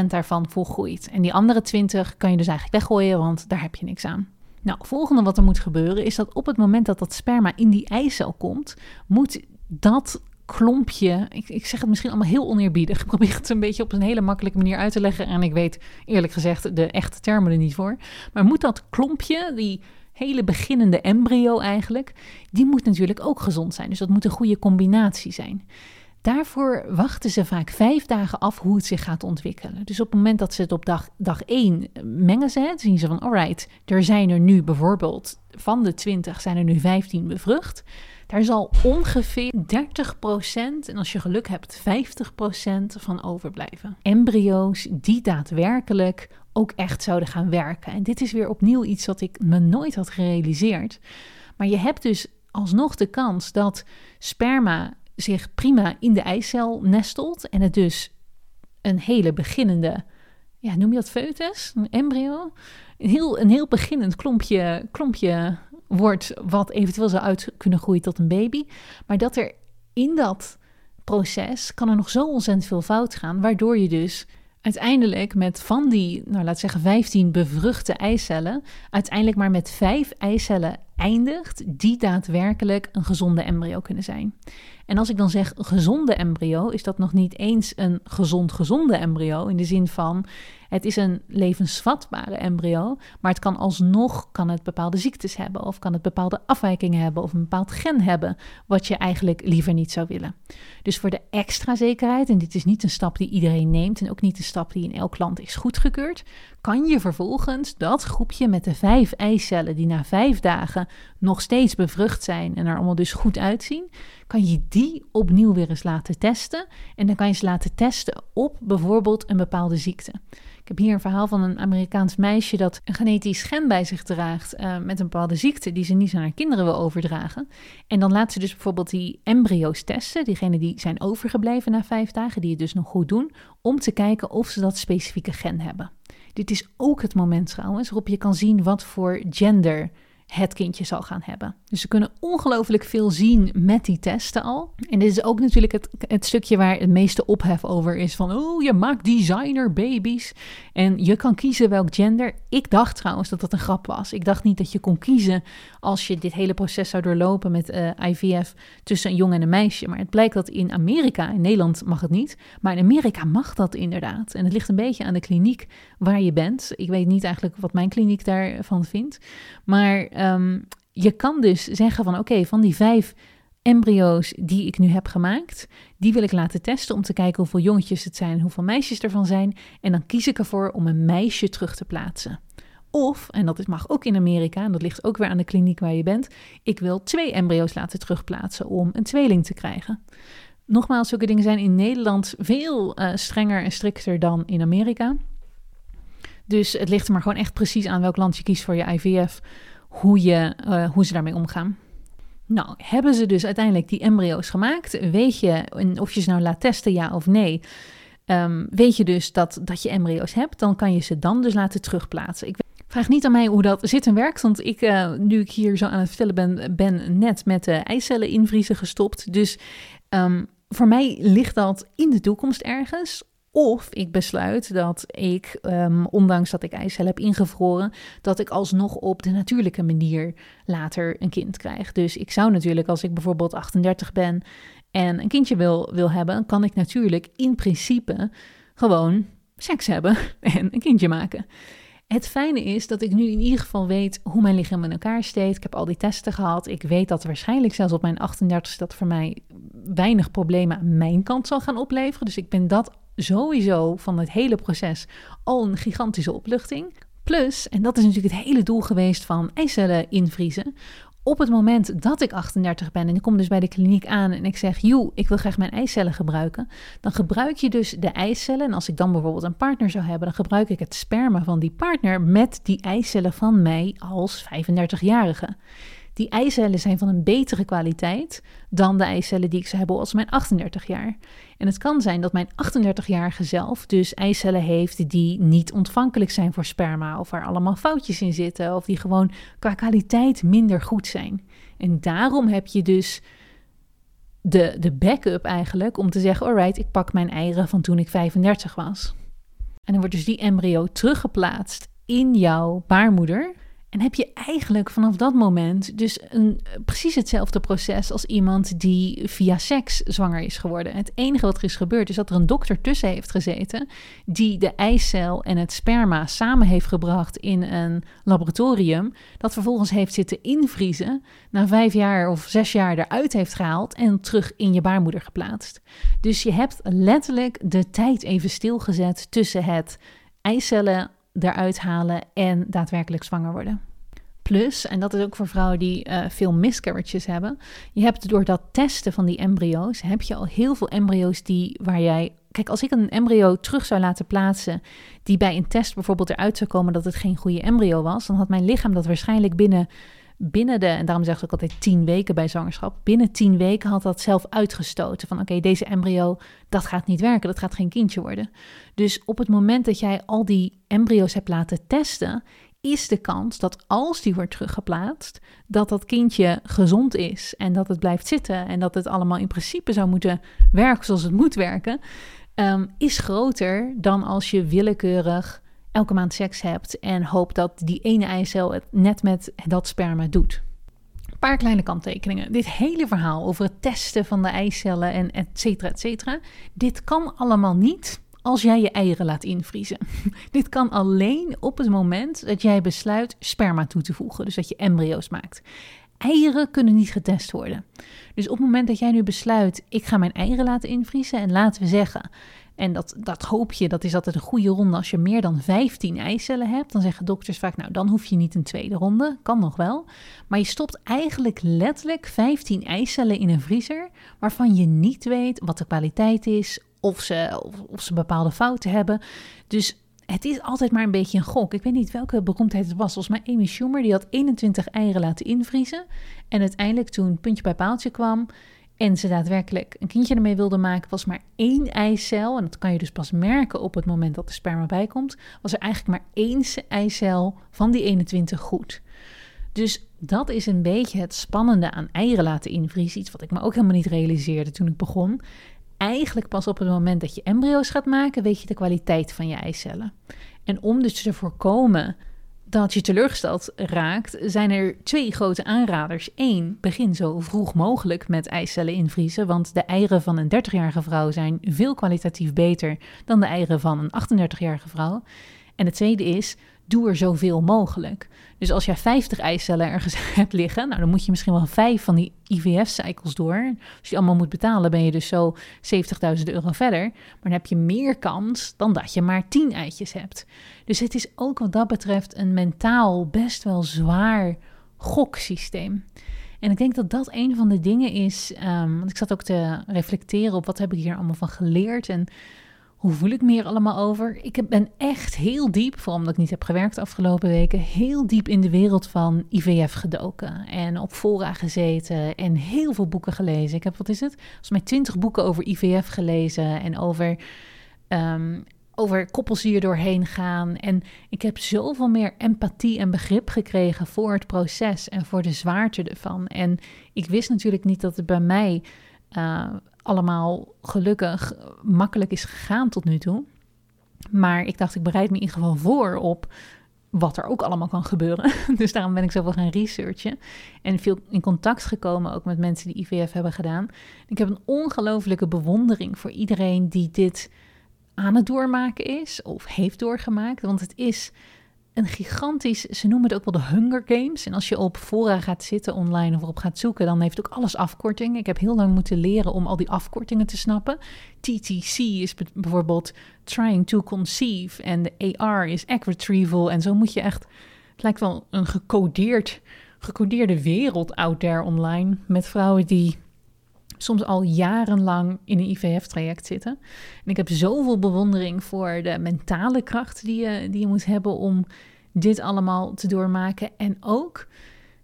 daarvan volgroeid. En die andere 20 kan je dus eigenlijk weggooien, want daar heb je niks aan. Nou, volgende wat er moet gebeuren is dat op het moment dat dat sperma in die eicel komt, moet dat klompje. Ik, ik zeg het misschien allemaal heel oneerbiedig. Ik probeer het een beetje op een hele makkelijke manier uit te leggen. En ik weet eerlijk gezegd de echte termen er niet voor. Maar moet dat klompje, die hele beginnende embryo eigenlijk, die moet natuurlijk ook gezond zijn. Dus dat moet een goede combinatie zijn. Daarvoor wachten ze vaak vijf dagen af hoe het zich gaat ontwikkelen. Dus op het moment dat ze het op dag, dag 1 mengen ze zien ze van alright, er zijn er nu bijvoorbeeld van de 20 zijn er nu 15 bevrucht. Daar zal ongeveer 30% en als je geluk hebt 50% van overblijven. Embryo's die daadwerkelijk ook echt zouden gaan werken. En dit is weer opnieuw iets wat ik me nooit had gerealiseerd. Maar je hebt dus alsnog de kans dat sperma zich prima in de eicel nestelt en het dus een hele beginnende, ja, noem je dat foetus, een embryo, een heel, een heel beginnend klompje, klompje wordt wat eventueel zou uit kunnen groeien tot een baby. Maar dat er in dat proces kan er nog zo ontzettend veel fout gaan, waardoor je dus uiteindelijk met van die, nou laat zeggen 15 bevruchte eicellen, uiteindelijk maar met vijf eicellen eindigt, die daadwerkelijk een gezonde embryo kunnen zijn. En als ik dan zeg gezonde embryo, is dat nog niet eens een gezond gezonde embryo in de zin van het is een levensvatbare embryo, maar het kan alsnog kan het bepaalde ziektes hebben of kan het bepaalde afwijkingen hebben of een bepaald gen hebben wat je eigenlijk liever niet zou willen. Dus voor de extra zekerheid, en dit is niet een stap die iedereen neemt en ook niet een stap die in elk land is goedgekeurd, kan je vervolgens dat groepje met de vijf eicellen die na vijf dagen nog steeds bevrucht zijn en er allemaal dus goed uitzien, kan je die opnieuw weer eens laten testen. En dan kan je ze laten testen op bijvoorbeeld een bepaalde ziekte. Ik heb hier een verhaal van een Amerikaans meisje dat een genetisch gen bij zich draagt uh, met een bepaalde ziekte die ze niet aan haar kinderen wil overdragen. En dan laat ze dus bijvoorbeeld die embryo's testen, diegenen die zijn overgebleven na vijf dagen, die het dus nog goed doen, om te kijken of ze dat specifieke gen hebben. Dit is ook het moment trouwens waarop je kan zien wat voor gender het kindje zal gaan hebben. Dus ze kunnen ongelooflijk veel zien met die testen al. En dit is ook natuurlijk het, het stukje waar het meeste ophef over is: van oh, je maakt designer baby's. En je kan kiezen welk gender. Ik dacht trouwens dat dat een grap was. Ik dacht niet dat je kon kiezen als je dit hele proces zou doorlopen met eh, IVF tussen een jongen en een meisje. Maar het blijkt dat in Amerika, in Nederland mag het niet, maar in Amerika mag dat inderdaad. En het ligt een beetje aan de kliniek waar je bent. Ik weet niet eigenlijk wat mijn kliniek daarvan vindt. Maar um, je kan dus zeggen van oké, van die vijf embryo's die ik nu heb gemaakt, die wil ik laten testen om te kijken hoeveel jongetjes het zijn hoeveel meisjes ervan zijn. En dan kies ik ervoor om een meisje terug te plaatsen. Of, en dat mag ook in Amerika, en dat ligt ook weer aan de kliniek waar je bent, ik wil twee embryo's laten terugplaatsen om een tweeling te krijgen. Nogmaals, zulke dingen zijn in Nederland veel uh, strenger en strikter dan in Amerika. Dus het ligt er maar gewoon echt precies aan welk land je kiest voor je IVF hoe, je, uh, hoe ze daarmee omgaan. Nou, hebben ze dus uiteindelijk die embryo's gemaakt? Weet je of je ze nou laat testen, ja of nee? Um, weet je dus dat, dat je embryo's hebt, dan kan je ze dan dus laten terugplaatsen. Ik vraag niet aan mij hoe dat zit en werkt, want ik, uh, nu ik hier zo aan het vertellen ben, ben net met de eicellen invriezen gestopt. Dus um, voor mij ligt dat in de toekomst ergens. Of ik besluit dat ik, um, ondanks dat ik eicellen heb ingevroren, dat ik alsnog op de natuurlijke manier later een kind krijg. Dus ik zou natuurlijk, als ik bijvoorbeeld 38 ben en een kindje wil, wil hebben, kan ik natuurlijk in principe gewoon seks hebben en een kindje maken. Het fijne is dat ik nu in ieder geval weet hoe mijn lichaam in elkaar steekt. Ik heb al die testen gehad. Ik weet dat waarschijnlijk zelfs op mijn 38 dat voor mij weinig problemen aan mijn kant zal gaan opleveren. Dus ik ben dat sowieso van het hele proces al een gigantische opluchting. Plus, en dat is natuurlijk het hele doel geweest van eicellen invriezen. Op het moment dat ik 38 ben en ik kom dus bij de kliniek aan en ik zeg, joh, ik wil graag mijn eicellen gebruiken, dan gebruik je dus de eicellen. En als ik dan bijvoorbeeld een partner zou hebben, dan gebruik ik het sperma van die partner met die eicellen van mij als 35-jarige. Die eicellen zijn van een betere kwaliteit dan de eicellen die ik zou hebben als mijn 38 jaar. En het kan zijn dat mijn 38-jarige zelf dus eicellen heeft die niet ontvankelijk zijn voor sperma, of waar allemaal foutjes in zitten, of die gewoon qua kwaliteit minder goed zijn. En daarom heb je dus de, de backup eigenlijk om te zeggen: alright, ik pak mijn eieren van toen ik 35 was. En dan wordt dus die embryo teruggeplaatst in jouw baarmoeder. En heb je eigenlijk vanaf dat moment dus een, precies hetzelfde proces als iemand die via seks zwanger is geworden. Het enige wat er is gebeurd is dat er een dokter tussen heeft gezeten die de eicel en het sperma samen heeft gebracht in een laboratorium. Dat vervolgens heeft zitten invriezen, na vijf jaar of zes jaar eruit heeft gehaald en terug in je baarmoeder geplaatst. Dus je hebt letterlijk de tijd even stilgezet tussen het eicellen eruit halen en daadwerkelijk zwanger worden. Plus, en dat is ook voor vrouwen die uh, veel miscarriages hebben, je hebt door dat testen van die embryo's, heb je al heel veel embryo's die waar jij Kijk, als ik een embryo terug zou laten plaatsen, die bij een test bijvoorbeeld eruit zou komen dat het geen goede embryo was, dan had mijn lichaam dat waarschijnlijk binnen, binnen de, en daarom zeg ik altijd tien weken bij zwangerschap, binnen tien weken had dat zelf uitgestoten. Van oké, deze embryo, dat gaat niet werken, dat gaat geen kindje worden. Dus op het moment dat jij al die embryo's hebt laten testen, is de kans dat als die wordt teruggeplaatst, dat dat kindje gezond is en dat het blijft zitten en dat het allemaal in principe zou moeten werken zoals het moet werken, um, is groter dan als je willekeurig elke maand seks hebt en hoopt dat die ene eicel het net met dat sperma doet. paar kleine kanttekeningen. Dit hele verhaal over het testen van de eicellen en et cetera, et cetera. Dit kan allemaal niet als jij je eieren laat invriezen. Dit kan alleen op het moment dat jij besluit sperma toe te voegen, dus dat je embryo's maakt. Eieren kunnen niet getest worden. Dus op het moment dat jij nu besluit, ik ga mijn eieren laten invriezen en laten we zeggen, en dat, dat hoop je, dat is altijd een goede ronde. Als je meer dan 15 eicellen hebt, dan zeggen dokters vaak, nou dan hoef je niet een tweede ronde. Kan nog wel. Maar je stopt eigenlijk letterlijk 15 eicellen in een vriezer, waarvan je niet weet wat de kwaliteit is, of ze, of, ze bepaalde fouten hebben. Dus het is altijd maar een beetje een gok. Ik weet niet welke beroemdheid het was. Volgens mij Amy Schumer, die had 21 eieren laten invriezen. En uiteindelijk toen puntje bij paaltje kwam en ze daadwerkelijk een kindje ermee wilde maken, was maar één eicel. En dat kan je dus pas merken op het moment dat de sperma bijkomt. Was er eigenlijk maar één eicel van die 21 goed. Dus dat is een beetje het spannende aan eieren laten invriezen. Iets wat ik me ook helemaal niet realiseerde toen ik begon eigenlijk pas op het moment dat je embryo's gaat maken, weet je de kwaliteit van je eicellen. En om dus te voorkomen dat je teleurgesteld raakt, zijn er twee grote aanraders. Eén, begin zo vroeg mogelijk met eicellen invriezen, want de eieren van een 30-jarige vrouw zijn veel kwalitatief beter dan de eieren van een 38-jarige vrouw. En het tweede is, doe er zoveel mogelijk. Dus als jij 50 eicellen ergens hebt liggen, nou, dan moet je misschien wel vijf van die IVF-cycles door. Als je allemaal moet betalen, ben je dus zo 70.000 euro verder. Maar dan heb je meer kans dan dat je maar 10 eitjes hebt. Dus het is ook wat dat betreft een mentaal best wel zwaar goksysteem. En ik denk dat dat een van de dingen is, um, want ik zat ook te reflecteren op wat heb ik hier allemaal van geleerd en hoe voel ik me hier allemaal over? Ik ben echt heel diep, vooral omdat ik niet heb gewerkt de afgelopen weken, heel diep in de wereld van IVF gedoken. En op fora gezeten en heel veel boeken gelezen. Ik heb, wat is het? Volgens mij twintig boeken over IVF gelezen en over, um, over koppels die er doorheen gaan. En ik heb zoveel meer empathie en begrip gekregen voor het proces en voor de zwaarte ervan. En ik wist natuurlijk niet dat het bij mij... Uh, allemaal gelukkig makkelijk is gegaan tot nu toe. Maar ik dacht, ik bereid me in ieder geval voor op wat er ook allemaal kan gebeuren. Dus daarom ben ik zoveel gaan researchen. En veel in contact gekomen ook met mensen die IVF hebben gedaan. Ik heb een ongelofelijke bewondering voor iedereen die dit aan het doormaken is of heeft doorgemaakt. Want het is een gigantisch, ze noemen het ook wel de Hunger Games. En als je op fora gaat zitten online of erop gaat zoeken, dan heeft ook alles afkortingen. Ik heb heel lang moeten leren om al die afkortingen te snappen. TTC is bijvoorbeeld Trying to Conceive en de AR is Egg Retrieval. En zo moet je echt, het lijkt wel een gecodeerd, gecodeerde wereld out there online met vrouwen die soms al jarenlang in een IVF-traject zitten. En ik heb zoveel bewondering voor de mentale kracht die je, die je moet hebben om dit allemaal te doormaken. En ook,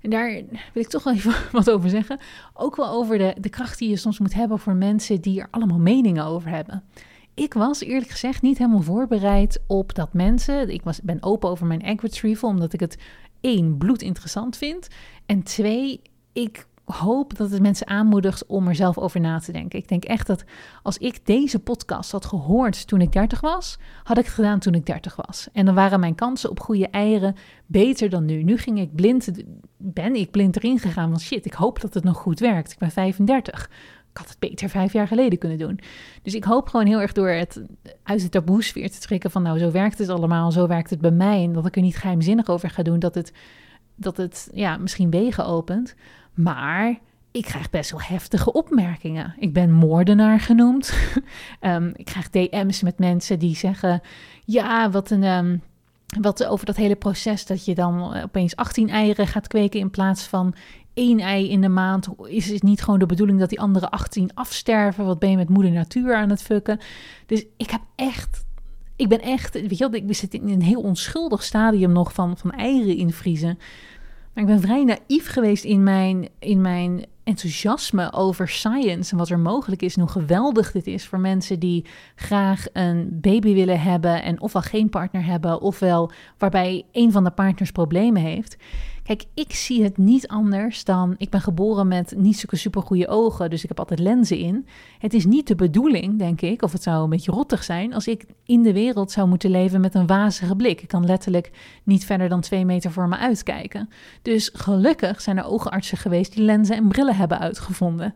en daar wil ik toch wel even wat over zeggen, ook wel over de, de kracht die je soms moet hebben voor mensen die er allemaal meningen over hebben. Ik was eerlijk gezegd niet helemaal voorbereid op dat mensen. Ik was, ben open over mijn egg retrieval, omdat ik het één bloed interessant vind. En twee, ik hoop dat het mensen aanmoedigt om er zelf over na te denken. Ik denk echt dat als ik deze podcast had gehoord toen ik 30 was, had ik het gedaan toen ik 30 was. En dan waren mijn kansen op goede eieren beter dan nu. Nu ging ik blind, ben ik blind erin gegaan van shit, ik hoop dat het nog goed werkt. Ik ben 35. Ik had het beter vijf jaar geleden kunnen doen. Dus ik hoop gewoon heel erg door het uit de taboesfeer te trekken van nou zo werkt het allemaal, zo werkt het bij mij. En dat ik er niet geheimzinnig over ga doen, dat het, dat het ja, misschien wegen opent. Maar ik krijg best wel heftige opmerkingen. Ik ben moordenaar genoemd. um, ik krijg DM's met mensen die zeggen: Ja, wat een. Um, wat over dat hele proces dat je dan opeens 18 eieren gaat kweken in plaats van één ei in de maand. Is het niet gewoon de bedoeling dat die andere 18 afsterven? Wat ben je met moeder natuur aan het fucken? Dus ik heb echt. Ik ben echt. Weet je ik zit in een heel onschuldig stadium nog van, van eieren invriezen. Maar ik ben vrij naïef geweest in mijn, in mijn enthousiasme over science en wat er mogelijk is en hoe geweldig dit is voor mensen die graag een baby willen hebben en ofwel geen partner hebben, ofwel waarbij een van de partners problemen heeft. Kijk, ik zie het niet anders dan. Ik ben geboren met niet zulke super goede ogen, dus ik heb altijd lenzen in. Het is niet de bedoeling, denk ik, of het zou een beetje rottig zijn, als ik in de wereld zou moeten leven met een wazige blik. Ik kan letterlijk niet verder dan twee meter voor me uitkijken. Dus gelukkig zijn er oogartsen geweest die lenzen en brillen hebben uitgevonden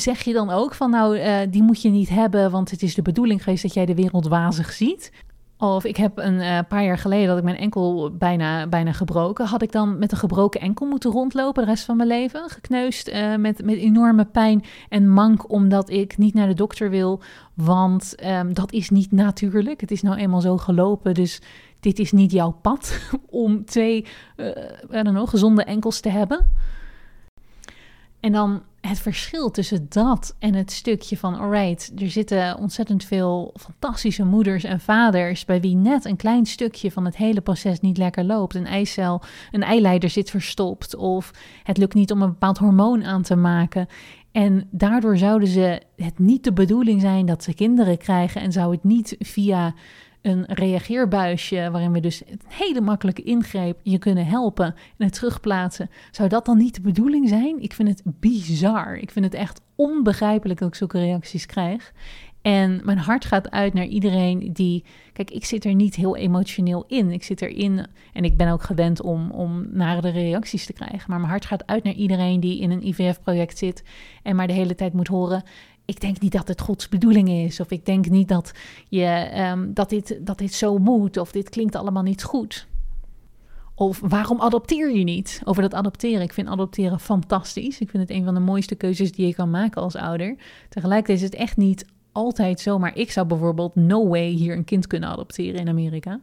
zeg je dan ook van nou, uh, die moet je niet hebben, want het is de bedoeling geweest dat jij de wereld wazig ziet? Of ik heb een uh, paar jaar geleden dat ik mijn enkel bijna, bijna gebroken. Had ik dan met een gebroken enkel moeten rondlopen de rest van mijn leven? Gekneusd uh, met, met enorme pijn en mank omdat ik niet naar de dokter wil. Want um, dat is niet natuurlijk. Het is nou eenmaal zo gelopen. Dus dit is niet jouw pad om twee uh, gezonde enkels te hebben. En dan het verschil tussen dat en het stukje van, alright, er zitten ontzettend veel fantastische moeders en vaders bij wie net een klein stukje van het hele proces niet lekker loopt. Een eicel, een eileider zit verstopt of het lukt niet om een bepaald hormoon aan te maken. En daardoor zouden ze het niet de bedoeling zijn dat ze kinderen krijgen en zou het niet via een reageerbuisje waarin we dus een hele makkelijke ingreep je kunnen helpen en het terugplaatsen. Zou dat dan niet de bedoeling zijn? Ik vind het bizar. Ik vind het echt onbegrijpelijk dat ik zulke reacties krijg. En mijn hart gaat uit naar iedereen die. Kijk, ik zit er niet heel emotioneel in. Ik zit erin en ik ben ook gewend om, om nare reacties te krijgen. Maar mijn hart gaat uit naar iedereen die in een IVF-project zit en maar de hele tijd moet horen: ik denk niet dat het Gods bedoeling is. Of ik denk niet dat, je, um, dat, dit, dat dit zo moet. Of dit klinkt allemaal niet goed. Of waarom adopteer je niet? Over dat adopteren. Ik vind adopteren fantastisch. Ik vind het een van de mooiste keuzes die je kan maken als ouder. Tegelijkertijd is het echt niet altijd zo. Maar ik zou bijvoorbeeld no way hier een kind kunnen adopteren in Amerika.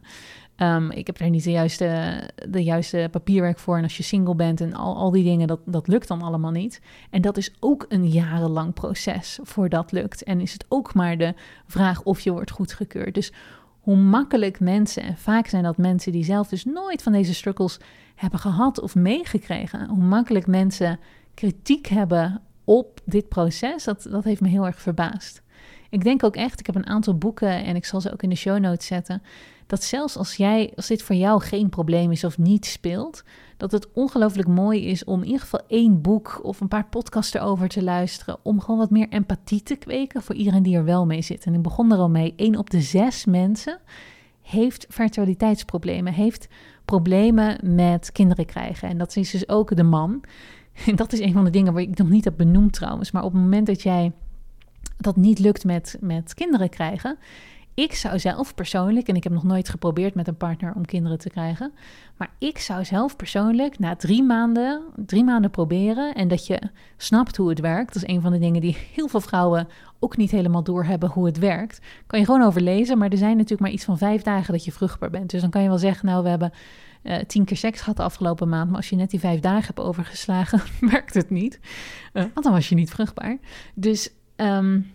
Um, ik heb daar niet de juiste, de juiste papierwerk voor. En als je single bent en al, al die dingen, dat, dat lukt dan allemaal niet. En dat is ook een jarenlang proces voordat dat lukt. En is het ook maar de vraag of je wordt goedgekeurd. Dus hoe makkelijk mensen, en vaak zijn dat mensen die zelf dus nooit van deze struggles hebben gehad of meegekregen, hoe makkelijk mensen kritiek hebben op dit proces, dat, dat heeft me heel erg verbaasd. Ik denk ook echt, ik heb een aantal boeken en ik zal ze ook in de show notes zetten dat zelfs als jij, als dit voor jou geen probleem is of niet speelt, dat het ongelooflijk mooi is om in ieder geval één boek of een paar podcasts erover te luisteren, om gewoon wat meer empathie te kweken voor iedereen die er wel mee zit. En ik begon er al mee, één op de zes mensen heeft fertiliteitsproblemen, heeft problemen met kinderen krijgen. En dat is dus ook de man. En dat is een van de dingen waar ik nog niet heb benoemd trouwens. Maar op het moment dat jij dat niet lukt met, met kinderen krijgen, ik zou zelf persoonlijk, en ik heb nog nooit geprobeerd met een partner om kinderen te krijgen, maar ik zou zelf persoonlijk na drie maanden, drie maanden proberen en dat je snapt hoe het werkt. Dat is een van de dingen die heel veel vrouwen ook niet helemaal doorhebben hoe het werkt. Kan je gewoon overlezen, maar er zijn natuurlijk maar iets van vijf dagen dat je vruchtbaar bent. Dus dan kan je wel zeggen, nou we hebben uh, tien keer seks gehad de afgelopen maand. Maar als je net die vijf dagen hebt overgeslagen, werkt het niet. Uh, want dan was je niet vruchtbaar. Dus um,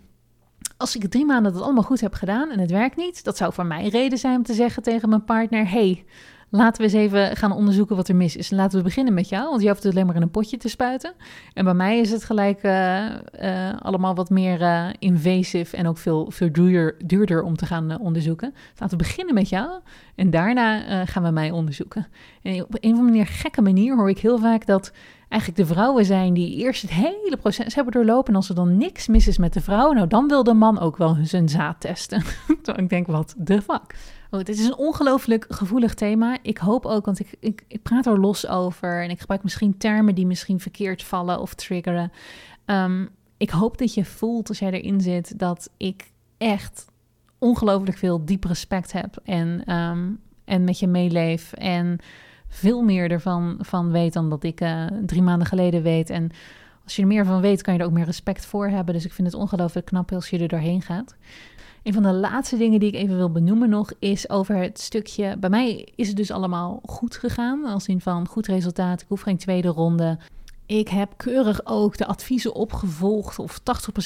als ik drie maanden dat allemaal goed heb gedaan en het werkt niet, dat zou voor mij reden zijn om te zeggen tegen mijn partner: hey, laten we eens even gaan onderzoeken wat er mis is. Laten we beginnen met jou, want je hoeft het alleen maar in een potje te spuiten. En bij mij is het gelijk uh, uh, allemaal wat meer uh, invasive en ook veel, veel duurder, om te gaan onderzoeken. Laten we beginnen met jou en daarna gaan we mij onderzoeken. En op een of andere gekke manier hoor ik heel vaak dat eigenlijk de vrouwen zijn die eerst het hele proces hebben doorlopen. En als er dan niks mis is met de vrouw, nou dan wil de man ook wel zijn zaad testen. Ik denk, wat de fuck? Oh, dit is een ongelooflijk gevoelig thema. Ik hoop ook, want ik, ik, ik, praat er los over en ik gebruik misschien termen die misschien verkeerd vallen of triggeren. Um, ik hoop dat je voelt als jij erin zit dat ik echt ongelooflijk veel diep respect heb en, um, en met je meeleef en veel meer ervan van weet dan dat ik uh, drie maanden geleden weet. En als je er meer van weet, kan je er ook meer respect voor hebben. Dus ik vind het ongelooflijk knap als je er doorheen gaat. Een van de laatste dingen die ik even wil benoemen nog is over het stukje. Bij mij is het dus allemaal goed gegaan. Als in van goed resultaat. Ik hoef geen tweede ronde. Ik heb keurig ook de adviezen opgevolgd, of 80%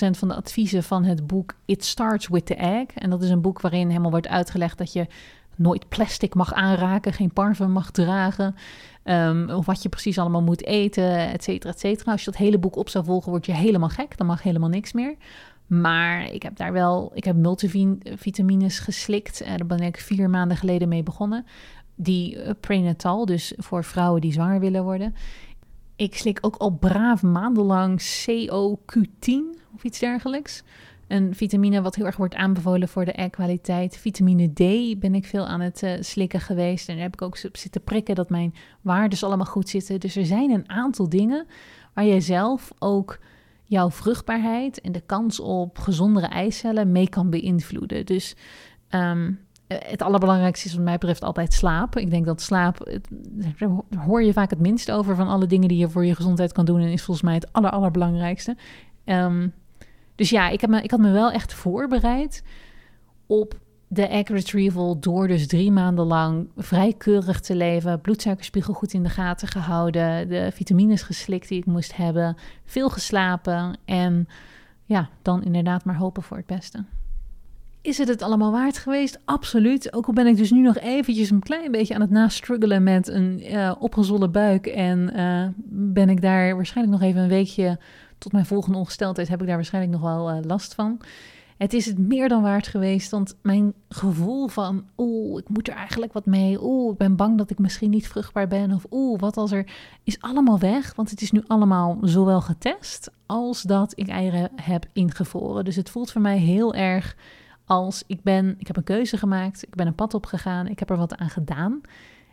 van de adviezen van het boek It Starts with the Egg. En dat is een boek waarin helemaal wordt uitgelegd dat je nooit plastic mag aanraken, geen parfum mag dragen. Um, of wat je precies allemaal moet eten, et cetera, et cetera. Als je dat hele boek op zou volgen, word je helemaal gek. Dan mag helemaal niks meer. Maar ik heb daar wel, ik heb multivitamines geslikt. Uh, daar ben ik vier maanden geleden mee begonnen. die uh, prenatal, dus voor vrouwen die zwanger willen worden. Ik slik ook al braaf maandenlang CoQ10 of iets dergelijks. Een vitamine wat heel erg wordt aanbevolen voor de kwaliteit. Vitamine D ben ik veel aan het uh, slikken geweest. En daar heb ik ook zitten prikken dat mijn waarden allemaal goed zitten. Dus er zijn een aantal dingen waar je zelf ook jouw vruchtbaarheid en de kans op gezondere eicellen mee kan beïnvloeden. Dus um, het allerbelangrijkste is wat mij betreft altijd slaap. Ik denk dat slaap, daar hoor je vaak het minst over van alle dingen die je voor je gezondheid kan doen. En is volgens mij het aller, allerbelangrijkste. Um, dus ja, ik, heb me, ik had me wel echt voorbereid op de egg retrieval door dus drie maanden lang vrij keurig te leven, bloedsuikerspiegel goed in de gaten gehouden, de vitamines geslikt die ik moest hebben, veel geslapen en ja, dan inderdaad maar hopen voor het beste. Is het het allemaal waard geweest? Absoluut. Ook al ben ik dus nu nog eventjes een klein beetje aan het nastruggelen met een uh, opgezwollen buik en uh, ben ik daar waarschijnlijk nog even een weekje tot mijn volgende ongesteldheid heb ik daar waarschijnlijk nog wel uh, last van. Het is het meer dan waard geweest, want mijn gevoel van, oeh, ik moet er eigenlijk wat mee, oeh, ik ben bang dat ik misschien niet vruchtbaar ben, of oeh, wat als er, is allemaal weg, want het is nu allemaal zowel getest als dat ik eieren heb ingevroren. Dus het voelt voor mij heel erg als ik ben, ik heb een keuze gemaakt, ik ben een pad opgegaan, ik heb er wat aan gedaan.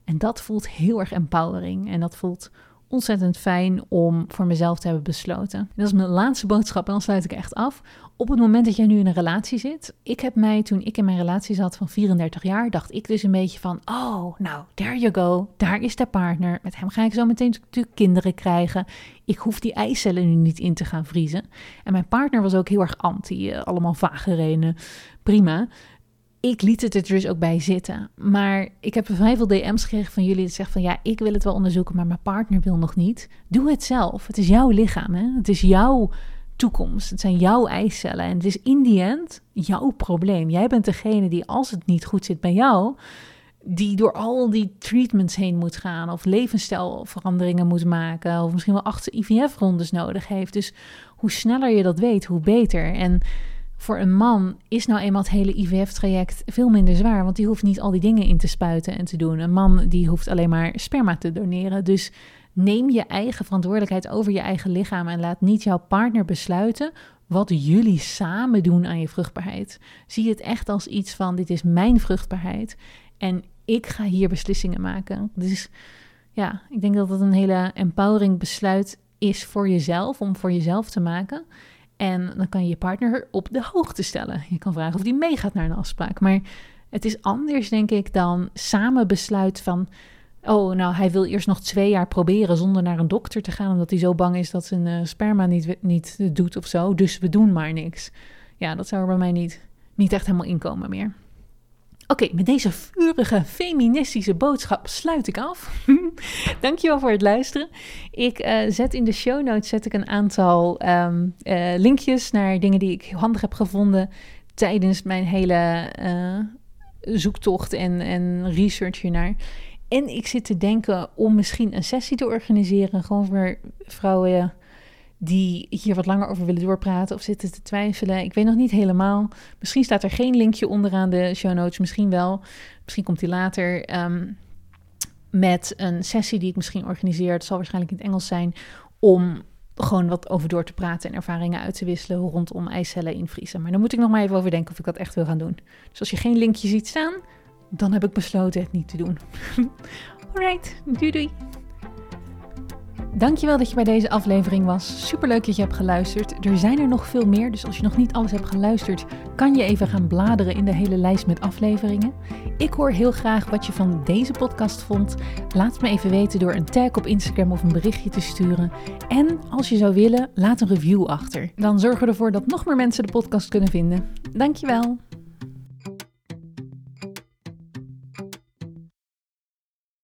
En dat voelt heel erg empowering en dat voelt ontzettend fijn om voor mezelf te hebben besloten. En dat is mijn laatste boodschap en dan sluit ik echt af. Op het moment dat jij nu in een relatie zit, ik heb mij toen ik in mijn relatie zat van 34 jaar, dacht ik dus een beetje van, oh, nou, there you go, daar is de partner. Met hem ga ik zo meteen natuurlijk kinderen krijgen. Ik hoef die eicellen nu niet in te gaan vriezen. En mijn partner was ook heel erg anti, uh, allemaal vage redenen. Prima ik liet het er dus ook bij zitten. Maar ik heb vrij veel DM's gekregen van jullie die zeggen van ja, ik wil het wel onderzoeken, maar mijn partner wil nog niet. Doe het zelf. Het is jouw lichaam. Hè? Het is jouw toekomst. Het zijn jouw eicellen. En het is in die end jouw probleem. Jij bent degene die, als het niet goed zit bij jou, die door al die treatments heen moet gaan. Of levensstijlveranderingen moet maken. Of misschien wel acht IVF-rondes nodig heeft. Dus hoe sneller je dat weet, hoe beter. En voor een man is nou eenmaal het hele IVF-traject veel minder zwaar, want die hoeft niet al die dingen in te spuiten en te doen. Een man die hoeft alleen maar sperma te doneren. Dus neem je eigen verantwoordelijkheid over je eigen lichaam en laat niet jouw partner besluiten wat jullie samen doen aan je vruchtbaarheid. Zie het echt als iets van: dit is mijn vruchtbaarheid en ik ga hier beslissingen maken. Dus ja, ik denk dat dat een hele empowering besluit is voor jezelf, om voor jezelf te maken. En dan kan je je partner op de hoogte stellen. Je kan vragen of die meegaat naar een afspraak. Maar het is anders, denk ik, dan samen besluit van. Oh, nou, hij wil eerst nog twee jaar proberen zonder naar een dokter te gaan, omdat hij zo bang is dat zijn uh, sperma niet, niet doet of zo. Dus we doen maar niks. Ja, dat zou er bij mij niet, niet echt helemaal inkomen meer. Oké, met deze vurige feministische boodschap sluit ik af. Dankjewel voor het luisteren. Ik uh, zet in de show notes zet ik een aantal um, uh, linkjes naar dingen die ik handig heb gevonden tijdens mijn hele uh, zoektocht en, en research hiernaar. En ik zit te denken om misschien een sessie te organiseren, gewoon voor vrouwen die hier wat langer over willen doorpraten of zitten te twijfelen. Ik weet nog niet helemaal. Misschien staat er geen linkje onderaan de show notes, misschien wel. Misschien komt die later um, met een sessie die ik misschien organiseer. Het zal waarschijnlijk in het Engels zijn om gewoon wat over door te praten en ervaringen uit te wisselen rondom eicellen invriezen. Maar dan moet ik nog maar even over denken of ik dat echt wil gaan doen. Dus als je geen linkje ziet staan, dan heb ik besloten het niet te doen. Alright, doei doei. Dankjewel dat je bij deze aflevering was. Superleuk dat je hebt geluisterd. Er zijn er nog veel meer, dus als je nog niet alles hebt geluisterd, kan je even gaan bladeren in de hele lijst met afleveringen. Ik hoor heel graag wat je van deze podcast vond. Laat het me even weten door een tag op Instagram of een berichtje te sturen. En als je zou willen, laat een review achter. Dan zorgen we ervoor dat nog meer mensen de podcast kunnen vinden. Dankjewel.